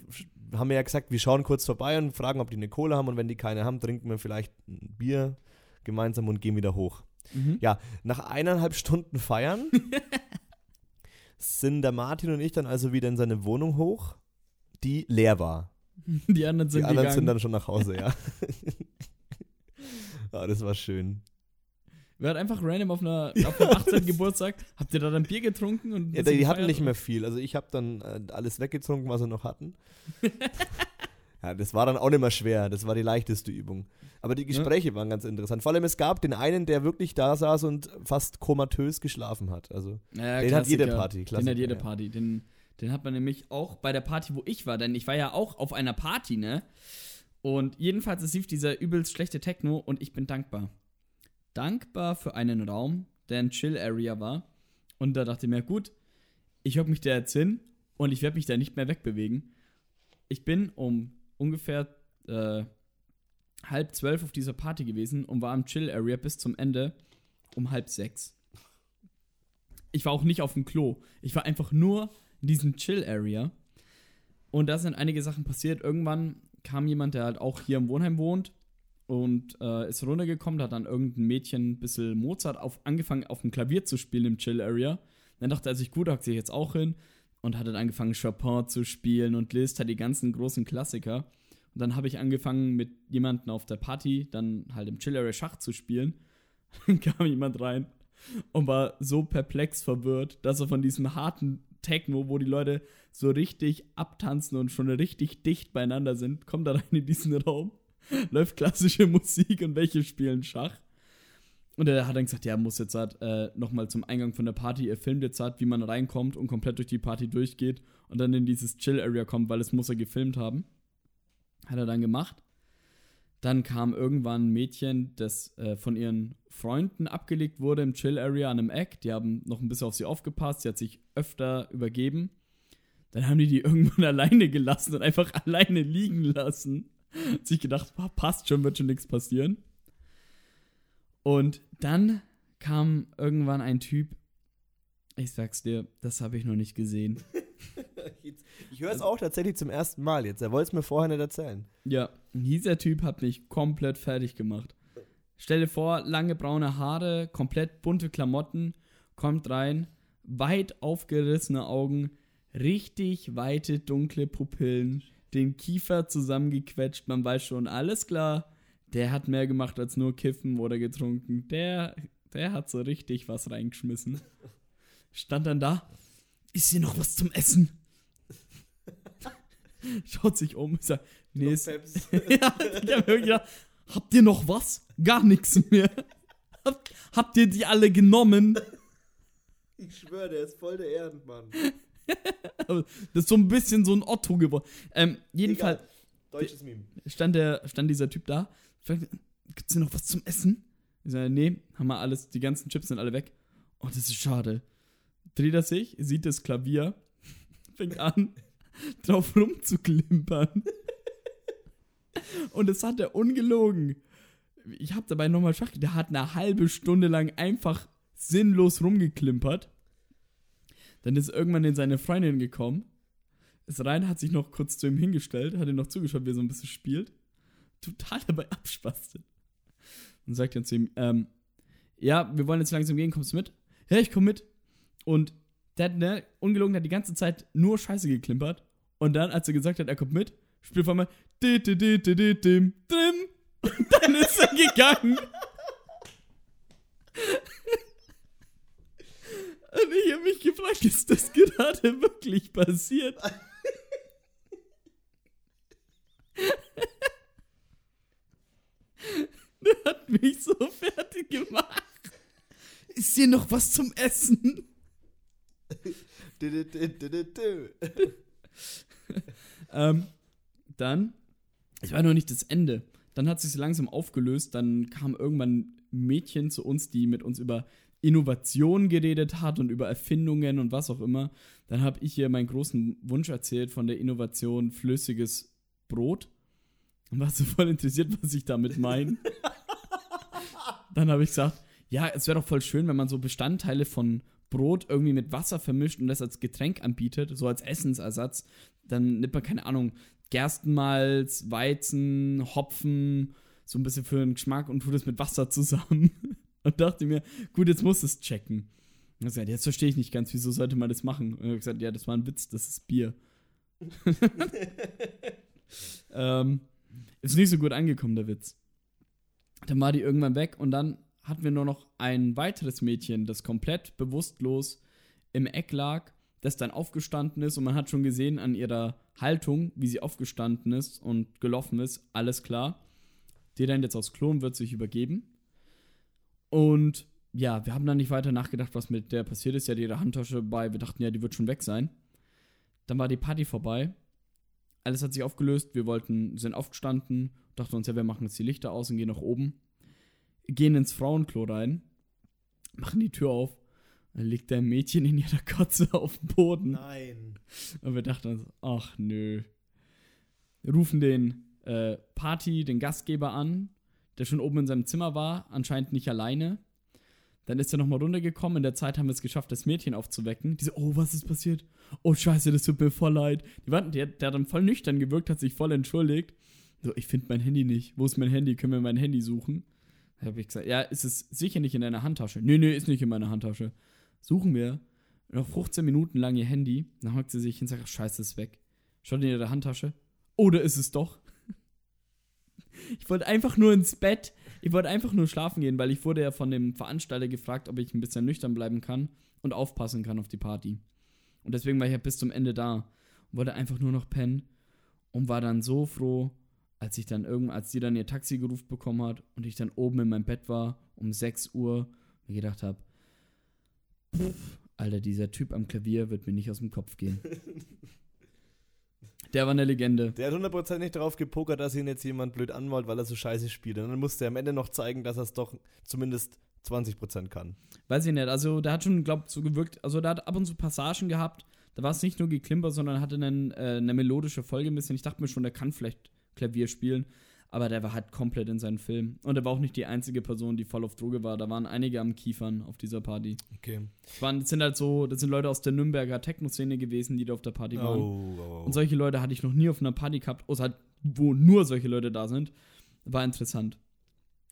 haben wir ja gesagt, wir schauen kurz vorbei und fragen, ob die eine Cola haben. Und wenn die keine haben, trinken wir vielleicht ein Bier gemeinsam und gehen wieder hoch. Mhm. Ja, nach eineinhalb Stunden feiern sind der Martin und ich dann also wieder in seine Wohnung hoch, die leer war. Die anderen sind die anderen gegangen. sind dann schon nach Hause, ja. ja, das war schön. Wir hatten einfach random auf, einer, auf einem 18. Geburtstag. Habt ihr da dann Bier getrunken? Und Ja, die hatten gefeiert? nicht mehr viel. Also ich habe dann äh, alles weggetrunken, was sie noch hatten. Ja, das war dann auch nicht mehr schwer. Das war die leichteste Übung. Aber die Gespräche waren ganz interessant. Vor allem, es gab den einen, der wirklich da saß und fast komatös geschlafen hat. Also, Ja, Den hat jede Klassiker. Party, Den Klassiker, hat jede ja. Party. Den, den hat man nämlich auch bei der Party, wo ich war, denn ich war ja auch auf einer Party, ne? Und jedenfalls, es lief dieser übelst schlechte Techno und ich bin dankbar. Dankbar für einen Raum, der ein Chill-Area war. Und da dachte ich mir, gut, ich hock mich da jetzt hin und ich werde mich da nicht mehr wegbewegen. Ich bin um ungefähr äh, halb zwölf auf dieser Party gewesen und war im Chill-Area bis zum Ende um halb sechs. Ich war auch nicht auf dem Klo. Ich war einfach nur in diesem Chill-Area. Und da sind einige Sachen passiert. Irgendwann kam jemand, der halt auch hier im Wohnheim wohnt und äh, ist runtergekommen, hat dann irgendein Mädchen ein bisschen Mozart auf, angefangen, auf dem Klavier zu spielen im Chill-Area. Dann dachte er sich, gut, hockt sich jetzt auch hin und hat dann angefangen, Chopin zu spielen und Liszt hat die ganzen großen Klassiker. Und dann habe ich angefangen, mit jemandem auf der Party dann halt im Chill-Area Schach zu spielen. Dann kam jemand rein und war so perplex verwirrt, dass er von diesem harten Techno, wo die Leute so richtig abtanzen und schon richtig dicht beieinander sind, kommt da rein in diesen Raum, läuft klassische Musik und welche spielen Schach. Und er hat dann gesagt, ja, muss jetzt halt, äh, nochmal zum Eingang von der Party, er filmt jetzt halt, wie man reinkommt und komplett durch die Party durchgeht und dann in dieses Chill-Area kommt, weil es muss er gefilmt haben. Hat er dann gemacht. Dann kam irgendwann ein Mädchen, das äh, von ihren Freunden abgelegt wurde im Chill-Area an einem Eck. Die haben noch ein bisschen auf sie aufgepasst. Sie hat sich öfter übergeben. Dann haben die die irgendwann alleine gelassen und einfach alleine liegen lassen. Hat sich gedacht, "Ah, passt schon, wird schon nichts passieren. Und dann kam irgendwann ein Typ. Ich sag's dir, das habe ich noch nicht gesehen. ich höre es auch tatsächlich zum ersten Mal jetzt. Er wollte es mir vorher nicht erzählen. Ja, dieser Typ hat mich komplett fertig gemacht. Stell dir vor, lange braune Haare, komplett bunte Klamotten, kommt rein, weit aufgerissene Augen, richtig weite dunkle Pupillen, den Kiefer zusammengequetscht, man weiß schon, alles klar, der hat mehr gemacht als nur kiffen oder getrunken. Der, der hat so richtig was reingeschmissen. Stand dann da, ist hier noch was zum Essen? Schaut sich um, sagt, nee, ist, ja, ich hab mir wirklich gedacht, habt ihr noch was? Gar nichts mehr. Habt, habt ihr die alle genommen? Ich schwöre, der ist voll der Ehrenmann. Das ist so ein bisschen so ein Otto geworden. Ähm, jedenfalls. Deutsches Meme. stand, der, stand dieser Typ da. Fragte, Gibt's hier noch was zum Essen? Ich sage, nee, haben wir alles, die ganzen Chips sind alle weg. Oh, das ist schade. Dreht er sich, sieht das Klavier, fängt an, drauf rumzuklimpern. Und das hat er ungelogen. Ich habe dabei nochmal Schach, der hat eine halbe Stunde lang einfach sinnlos rumgeklimpert. Dann ist irgendwann in seine Freundin gekommen. Ist rein, hat sich noch kurz zu ihm hingestellt, hat ihm noch zugeschaut, wie er so ein bisschen spielt. Total dabei abspastet. Und sagt dann zu ihm, ähm, ja, wir wollen jetzt langsam gehen, kommst du mit? Ja, ich komm mit. Und der hat, ne, ungelogen, hat die ganze Zeit nur Scheiße geklimpert. Und dann, als er gesagt hat, er kommt mit, spielt auf einmal. Und dann ist er gegangen. Und ich habe mich gefragt, ist das gerade wirklich passiert? Der hat mich so fertig gemacht. Ist hier noch was zum Essen? Ähm, dann, es war noch nicht das Ende. Dann hat sich langsam aufgelöst. Dann kam irgendwann ein Mädchen zu uns, die mit uns über Innovation geredet hat und über Erfindungen und was auch immer. Dann habe ich ihr meinen großen Wunsch erzählt von der Innovation flüssiges Brot. Und war so voll interessiert, was ich damit meine. Dann habe ich gesagt, ja, es wäre doch voll schön, wenn man so Bestandteile von Brot irgendwie mit Wasser vermischt und das als Getränk anbietet, so als Essensersatz. Dann nimmt man, keine Ahnung, Gerstenmalz, Weizen, Hopfen, so ein bisschen für den Geschmack und tut es mit Wasser zusammen. Und dachte mir, gut, jetzt muss es checken. Und gesagt, jetzt verstehe ich nicht ganz, wieso sollte man das machen? Und ich habe gesagt, ja, das war ein Witz, das ist Bier. ähm, ist nicht so gut angekommen, der Witz. Dann war die irgendwann weg und dann hatten wir nur noch ein weiteres Mädchen, das komplett bewusstlos im Eck lag. das dann aufgestanden ist und man hat schon gesehen an ihrer Haltung, wie sie aufgestanden ist und gelaufen ist, alles klar. Die rennt jetzt aus Klo und wird sich übergeben. Und ja, wir haben dann nicht weiter nachgedacht, was mit der passiert ist. Ja, die ihre Handtasche bei, wir dachten ja, die wird schon weg sein. Dann war die Party vorbei. Alles hat sich aufgelöst. Wir wollten, sind aufgestanden, dachten uns, ja, wir machen jetzt die Lichter aus und gehen nach oben. Gehen ins Frauenklo rein, machen die Tür auf. Dann liegt da ein Mädchen in ihrer Kotze auf dem Boden. Nein. Und wir dachten uns, ach nö. Wir rufen den äh, Party, den Gastgeber an, der schon oben in seinem Zimmer war, anscheinend nicht alleine. Dann ist er nochmal runtergekommen. In der Zeit haben wir es geschafft, das Mädchen aufzuwecken. Die so, oh, was ist passiert? Oh, scheiße, das tut mir voll leid. Die war, der, der hat dann voll nüchtern gewirkt, hat sich voll entschuldigt. So, ich finde mein Handy nicht. Wo ist mein Handy? Können wir mein Handy suchen? Da habe ich gesagt, ja, ist es sicher nicht in deiner Handtasche? Nee, nee, ist nicht in meiner Handtasche. Suchen wir noch 15 Minuten lang ihr Handy. Dann hockt sie sich hin und sagt, scheiße, ist weg. Schaut in ihre Handtasche. Oder ist es doch? Ich wollte einfach nur ins Bett. Ich wollte einfach nur schlafen gehen, weil ich wurde ja von dem Veranstalter gefragt, ob ich ein bisschen nüchtern bleiben kann und aufpassen kann auf die Party. Und deswegen war ich ja bis zum Ende da und wollte einfach nur noch pennen und war dann so froh, als ich dann irgendwann, als die dann ihr Taxi gerufen bekommen hat und ich dann oben in meinem Bett war um 6 Uhr mir gedacht habe, Alter, dieser Typ am Klavier wird mir nicht aus dem Kopf gehen. Der war eine Legende. Der hat hundertprozentig darauf gepokert, dass ihn jetzt jemand blöd anmalt, weil er so scheiße spielt. Und dann musste er am Ende noch zeigen, dass er es doch zumindest 20% kann. Weiß ich nicht. Also, der hat schon, glaub so gewirkt. Also, der hat ab und zu Passagen gehabt. Da war es nicht nur geklimpert, sondern hatte einen, äh, eine melodische Folge ein bisschen. Ich dachte mir schon, der kann vielleicht Klavier spielen. Aber der war halt komplett in seinen Film. Und er war auch nicht die einzige Person, die voll auf Droge war. Da waren einige am Kiefern auf dieser Party. Okay. Das, waren, das sind halt so, das sind Leute aus der Nürnberger Techno-Szene gewesen, die da auf der Party waren. Oh, oh, Und solche Leute hatte ich noch nie auf einer Party gehabt, außer halt, wo nur solche Leute da sind. War interessant.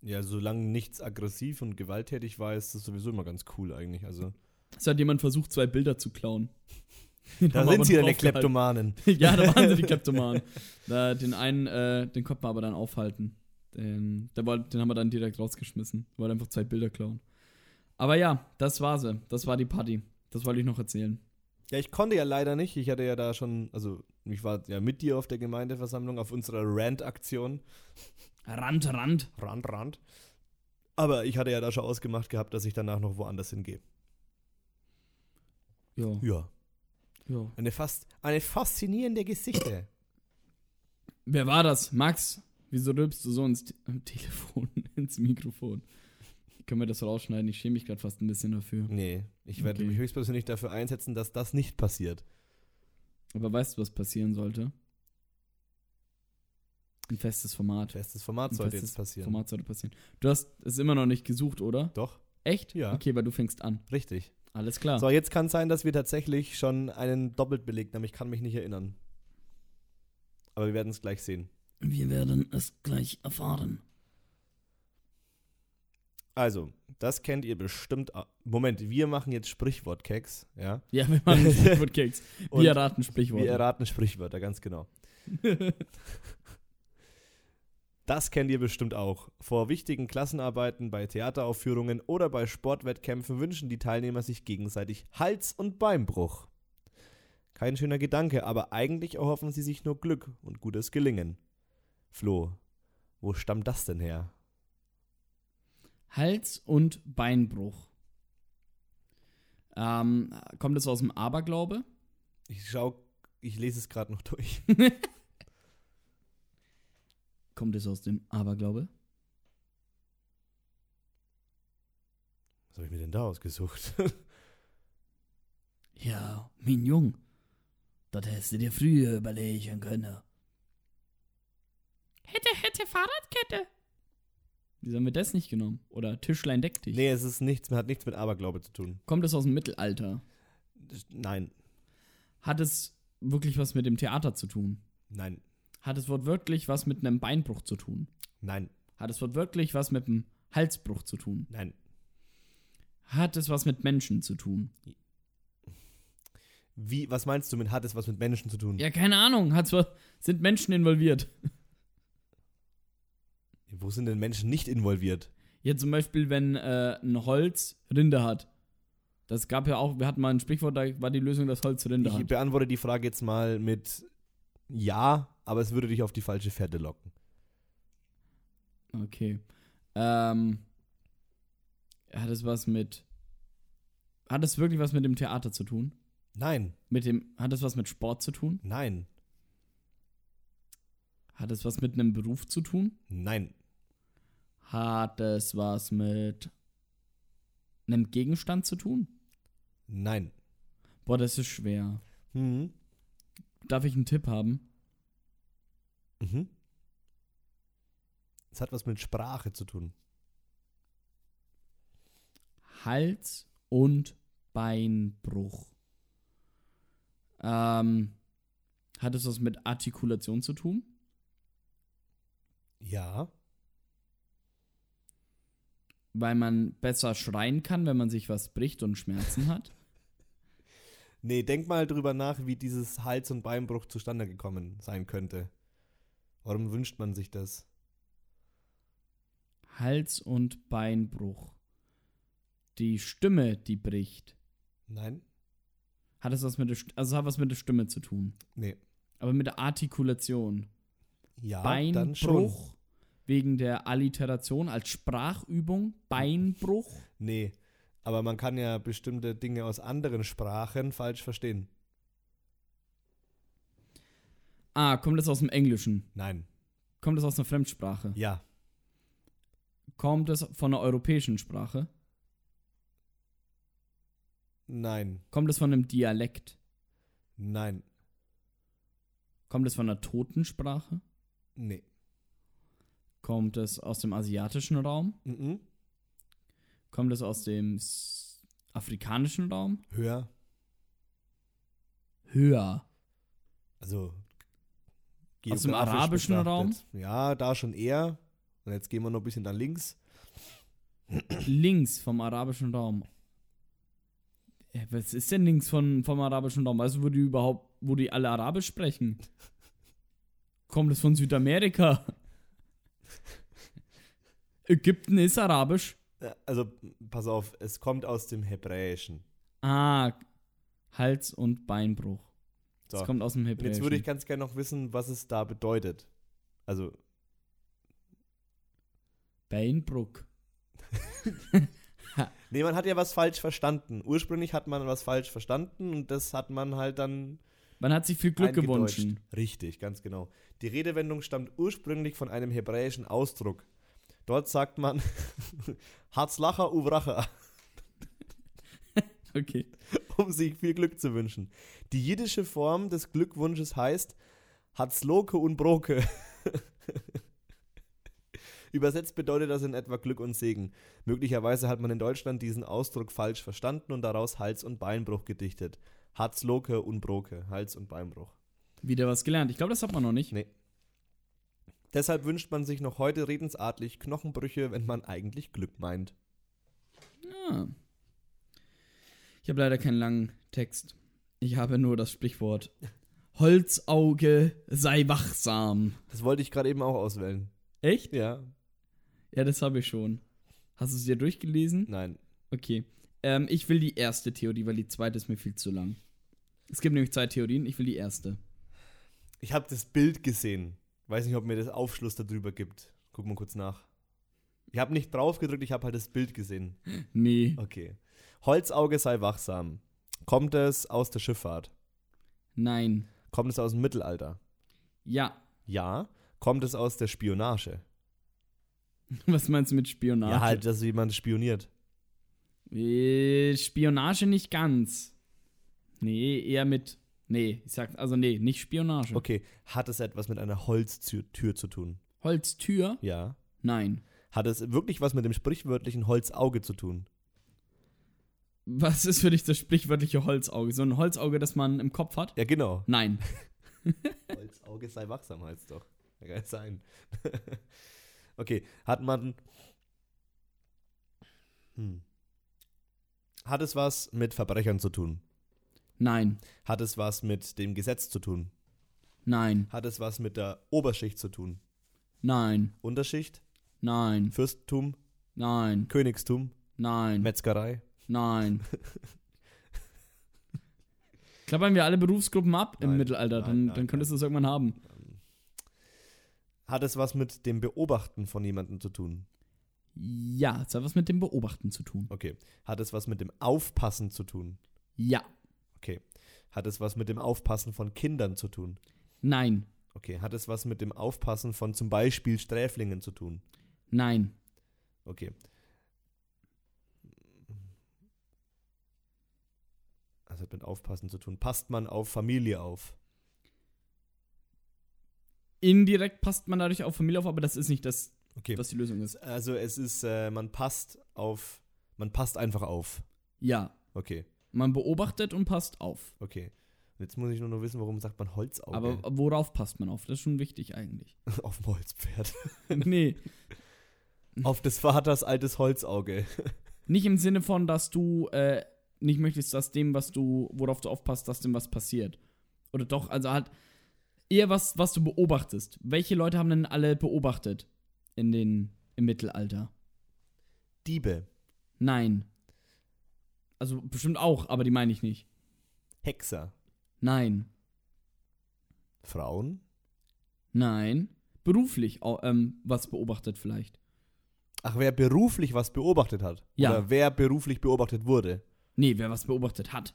Ja, solange nichts aggressiv und gewalttätig war, ist das sowieso immer ganz cool eigentlich. Also, Es hat jemand versucht, zwei Bilder zu klauen. da sind sie dann die Kleptomanen. ja, da waren sie die Kleptomanen. Da, den einen, äh, den konnte man aber dann aufhalten. Den, der wollte, den haben wir dann direkt rausgeschmissen. Wollte einfach zwei Bilder klauen. Aber ja, das war sie. Das war die Party. Das wollte ich noch erzählen. Ja, ich konnte ja leider nicht. Ich hatte ja da schon, also ich war ja mit dir auf der Gemeindeversammlung, auf unserer Rant-Aktion. Rand, Rand. Rand, Rand. Aber ich hatte ja da schon ausgemacht gehabt, dass ich danach noch woanders hingehe. Ja. Ja. Ja. Eine, fast, eine faszinierende Geschichte. Wer war das? Max? Wieso rülpst du so ins Te Telefon, ins Mikrofon? Können wir das rausschneiden? Ich schäme mich gerade fast ein bisschen dafür. Nee, ich werde Okay. mich höchstpersönlich dafür einsetzen, dass das nicht passiert. Aber weißt du, was passieren sollte? Ein festes Format. Festes Format Ein sollte festes jetzt passieren. Format sollte passieren. Du hast es immer noch nicht gesucht, oder? Doch, Echt? Ja. Okay, weil du fängst an. richtig. Alles klar. So, jetzt kann es sein, dass wir tatsächlich schon einen doppelt belegt haben. Ich kann mich nicht erinnern. Aber wir werden es gleich sehen. Wir werden es gleich erfahren. Also, das kennt ihr bestimmt. Moment, wir machen jetzt Sprichwortkeks, ja? Ja, wir machen Sprichwortkeks. Wir erraten Sprichworte. Wir erraten Sprichwörter, ganz genau. Das kennt ihr bestimmt auch. Vor wichtigen Klassenarbeiten, bei Theateraufführungen oder bei Sportwettkämpfen wünschen die Teilnehmer sich gegenseitig Hals- und Beinbruch. Kein schöner Gedanke, aber eigentlich erhoffen sie sich nur Glück und gutes Gelingen. Flo, wo stammt das denn her? Hals- und Beinbruch. Ähm, kommt es aus dem Aberglaube? Ich schau, ich lese es gerade noch durch. Kommt es aus dem Aberglaube? Was habe ich mir denn da ausgesucht? Ja, mein Jung. Das hättest du dir früher überlegen können. Hätte, hätte Fahrradkette. Wieso haben wir das nicht genommen? Oder Tischlein deck dich. nee, es ist nichts, hat nichts mit Aberglaube zu tun. Kommt es aus dem Mittelalter? Nein, Hat es wirklich was mit dem Theater zu tun? nein, Hat es wortwörtlich was mit einem Beinbruch zu tun? nein, Hat es wortwörtlich was mit einem Halsbruch zu tun? nein. Hat es was mit Menschen zu tun? Wie, was meinst du mit hat es was mit Menschen zu tun? Ja, keine Ahnung. Hat's was, sind Menschen involviert? Wo sind denn Menschen nicht involviert? Ja, zum Beispiel, wenn äh, ein Holz Rinde hat. Das gab ja auch, wir hatten mal ein Sprichwort, da war die Lösung das Holz in der Ich Hand. beantworte die Frage jetzt mal mit Ja, aber es würde dich auf die falsche Fährte locken. Okay. Ähm, hat es was mit. Hat es wirklich was mit dem Theater zu tun? Nein, Mit dem, hat es was mit Sport zu tun? nein, Hat es was mit einem Beruf zu tun? nein, Hat es was mit einem Gegenstand zu tun? nein. Boah, das ist schwer. Mhm. Darf ich einen Tipp haben? Mhm. Es hat was mit Sprache zu tun. Hals- und Beinbruch. Ähm, hat es was mit Artikulation zu tun? Ja, Weil man besser schreien kann, wenn man sich was bricht und Schmerzen hat? Nee, denk mal drüber nach, wie dieses Hals- und Beinbruch zustande gekommen sein könnte. Warum wünscht man sich das? Hals- und Beinbruch. Die Stimme, die bricht. Nein? Hat es was mit der, St- also hat was mit der Stimme zu tun. Nee. Aber mit der Artikulation. Ja. Beinbruch wegen der Alliteration als Sprachübung. Beinbruch. Nee. Aber man kann ja bestimmte Dinge aus anderen Sprachen falsch verstehen. Ah, kommt es aus dem Englischen? Nein. Kommt es aus einer Fremdsprache? Ja. Kommt es von einer europäischen Sprache? Nein. Kommt es von einem Dialekt? Nein. Kommt es von einer Totensprache? Nee. Kommt es aus dem asiatischen Raum? Mhm. Kommt es aus dem afrikanischen Raum? Höher. Höher. Also. Aus dem arabischen betrachtet. Ja, da schon eher. Und jetzt gehen wir noch ein bisschen nach links. links vom arabischen Raum. Ja, was ist denn links von, vom arabischen Raum? Weißt du, wo die überhaupt, wo die alle Arabisch sprechen? Kommt es von Südamerika? Ägypten ist Arabisch. Also, pass auf, es kommt aus dem Hebräischen. Ah, Hals- und Beinbruch. So. Das kommt aus dem Hebräischen. jetzt würde ich ganz gerne noch wissen, was es da bedeutet. Also, Beinbruch. nee, man hat ja was falsch verstanden. Ursprünglich hat man was falsch verstanden und das hat man halt dann Man hat sich viel Glück gewünscht. Richtig, ganz genau. Die Redewendung stammt ursprünglich von einem hebräischen Ausdruck. Dort sagt man Hatzlacher Uvracha, Okay. Um sich viel Glück zu wünschen. Die jiddische Form des Glückwunsches heißt Hatzloke und Broke. Übersetzt bedeutet das in etwa Glück und Segen. Möglicherweise hat man in Deutschland diesen Ausdruck falsch verstanden und daraus Hals- und Beinbruch gedichtet. Hatzloke und Broke, Hals- und Beinbruch. Wieder was gelernt. Ich glaube, das hat man noch nicht. Nee. Deshalb wünscht man sich noch heute redensartlich Knochenbrüche, wenn man eigentlich Glück meint. Ah. Ich habe leider keinen langen Text. Ich habe nur das Sprichwort Holzauge sei wachsam. Das wollte ich gerade eben auch auswählen. Echt? Ja. Ja, das habe ich schon. Hast du es dir durchgelesen? Nein. Okay. Ähm, ich will die erste Theorie, weil die zweite ist mir viel zu lang. Es gibt nämlich zwei Theorien. Ich will die erste. Ich habe das Bild gesehen. Weiß nicht, ob mir das Aufschluss darüber gibt. Guck mal kurz nach. Ich habe nicht drauf gedrückt, ich habe halt das Bild gesehen. Nee. Okay. Holzauge sei wachsam. Kommt es aus der Schifffahrt? Nein. Kommt es aus dem Mittelalter? Ja. Ja. Kommt es aus der Spionage? Was meinst du mit Spionage? Ja, halt, dass jemand spioniert. Äh, Spionage nicht ganz. Nee, eher mit. Nee, ich sag, also nee, nicht Spionage. Okay. Hat es etwas mit einer Holztür Tür zu tun? Holztür? Ja. Nein. Hat es wirklich was mit dem sprichwörtlichen Holzauge zu tun? Was ist für dich das sprichwörtliche Holzauge? So ein Holzauge, das man im Kopf hat? Ja, genau. Nein. Holzauge sei wachsam, heißt doch. Kann sein. okay, hat man. Hm. Hat es was mit Verbrechern zu tun? Nein. Hat es was mit dem Gesetz zu tun? Nein. Hat es was mit der Oberschicht zu tun? Nein. Unterschicht? Nein. Fürstentum? Nein. Königstum? Nein. Metzgerei? Nein. Klappern wir alle Berufsgruppen ab im Nein, Mittelalter, nein, dann, nein, dann könntest du es irgendwann haben. Hat es was mit dem Beobachten von jemandem zu tun? Ja, es hat was mit dem Beobachten zu tun. Okay. Hat es was mit dem Aufpassen zu tun? Ja. Okay. Hat es was mit dem Aufpassen von Kindern zu tun? Nein. Okay. Hat es was mit dem Aufpassen von zum Beispiel Sträflingen zu tun? Nein. Okay. Das hat mit Aufpassen zu tun. Passt man auf Familie auf? Indirekt passt man dadurch auf Familie auf, aber das ist nicht das, Okay. was die Lösung ist. Also es ist, äh, man passt auf, man passt einfach auf. Ja. Okay, Man beobachtet und passt auf. okay. Jetzt muss ich nur noch wissen, warum sagt man Holzauge Aber worauf passt man auf? Das ist schon wichtig eigentlich. auf dem Holzpferd? nee. auf des Vaters altes Holzauge. Nicht im Sinne von, dass du äh, nicht möchtest, dass dem, was du, worauf du aufpasst, dass dem was passiert. Oder doch, also halt eher was, was du beobachtest. Welche Leute haben denn alle beobachtet in den, im Mittelalter? Diebe, Nein. Also bestimmt auch, aber die meine ich nicht. Hexer, Nein. Frauen, Nein. Beruflich ähm, was beobachtet vielleicht. Ach, wer beruflich was beobachtet hat? Ja. Oder wer beruflich beobachtet wurde? Nee, wer was beobachtet hat.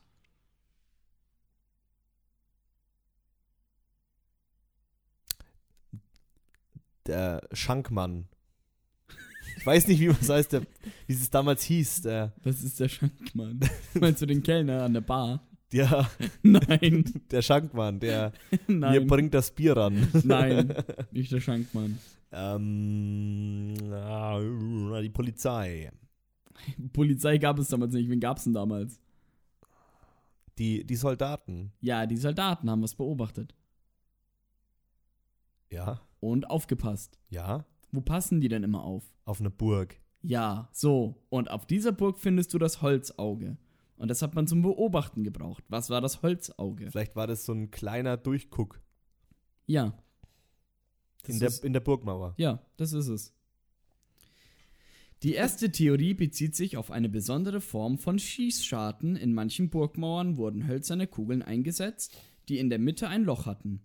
Der Schankmann. Ich weiß nicht, wie man es heißt, der, wie es damals hieß. Der, Das ist der Schankmann. Meinst du den Kellner an der Bar? der, Nein. der Schankmann, der mir bringt das Bier ran. Nein. Nicht der Schankmann. Ähm, ah, die Polizei. Polizei gab es damals nicht. Wen gab es denn damals? Die, die Soldaten. Ja, die Soldaten haben was beobachtet. Ja, Und aufgepasst. ja. Wo passen die denn immer auf? Auf eine Burg. Ja, so. Und auf dieser Burg findest du das Holzauge. Und das hat man zum Beobachten gebraucht. Was war das Holzauge? Vielleicht war das so ein kleiner Durchguck Ja. Das in der, in der Burgmauer. Ja, das ist es. Die erste Theorie bezieht sich auf eine besondere Form von Schießscharten. In manchen Burgmauern wurden hölzerne Kugeln eingesetzt, die in der Mitte ein Loch hatten.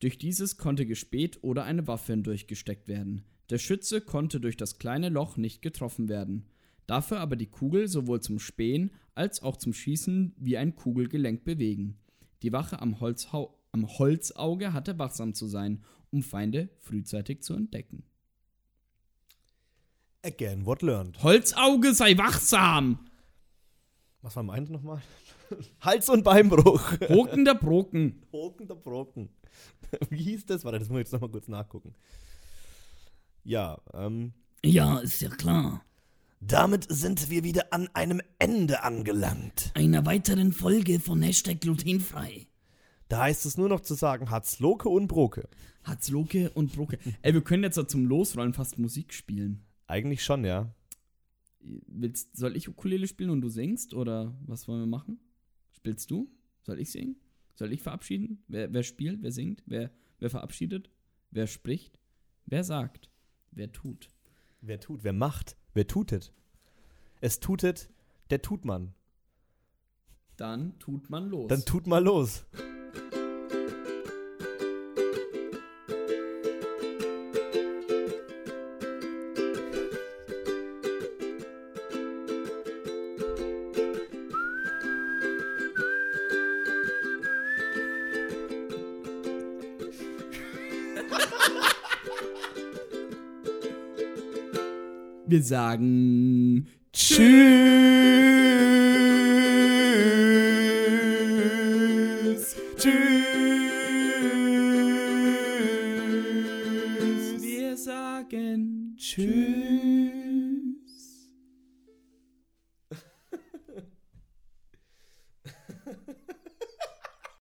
Durch dieses konnte gespäht oder eine Waffe hindurchgesteckt werden. Der Schütze konnte durch das kleine Loch nicht getroffen werden. Dafür aber die Kugel sowohl zum Spähen als auch zum Schießen wie ein Kugelgelenk bewegen. Die Wache am, Holzhau am Holzauge hatte wachsam zu sein, um Feinde frühzeitig zu entdecken. Again, what learned. Holzauge sei wachsam! Was war meint nochmal? Hals- und Beinbruch. Broken der Broken. Broken der Broken. Wie hieß das? Warte, das muss ich jetzt nochmal kurz nachgucken. Ja, ähm. Ja, ist ja klar. Damit sind wir wieder an einem Ende angelangt. Einer weiteren Folge von Hashtag glutenfrei. Da heißt es nur noch zu sagen, hat's Loke und Broke. Hat's Loke und Broke. Ey, wir können jetzt so zum Losrollen fast Musik spielen. Eigentlich schon, ja. Willst, soll ich Ukulele spielen und du singst? Oder was wollen wir machen? Spielst du? Soll ich singen? Soll ich verabschieden? Wer, wer spielt? Wer singt? Wer, wer verabschiedet? Wer spricht? Wer sagt? Wer tut? Wer tut, wer macht, wer tutet. Es tutet, der tut man. Dann tut man los. Dann tut mal los. Wir sagen Tschüss.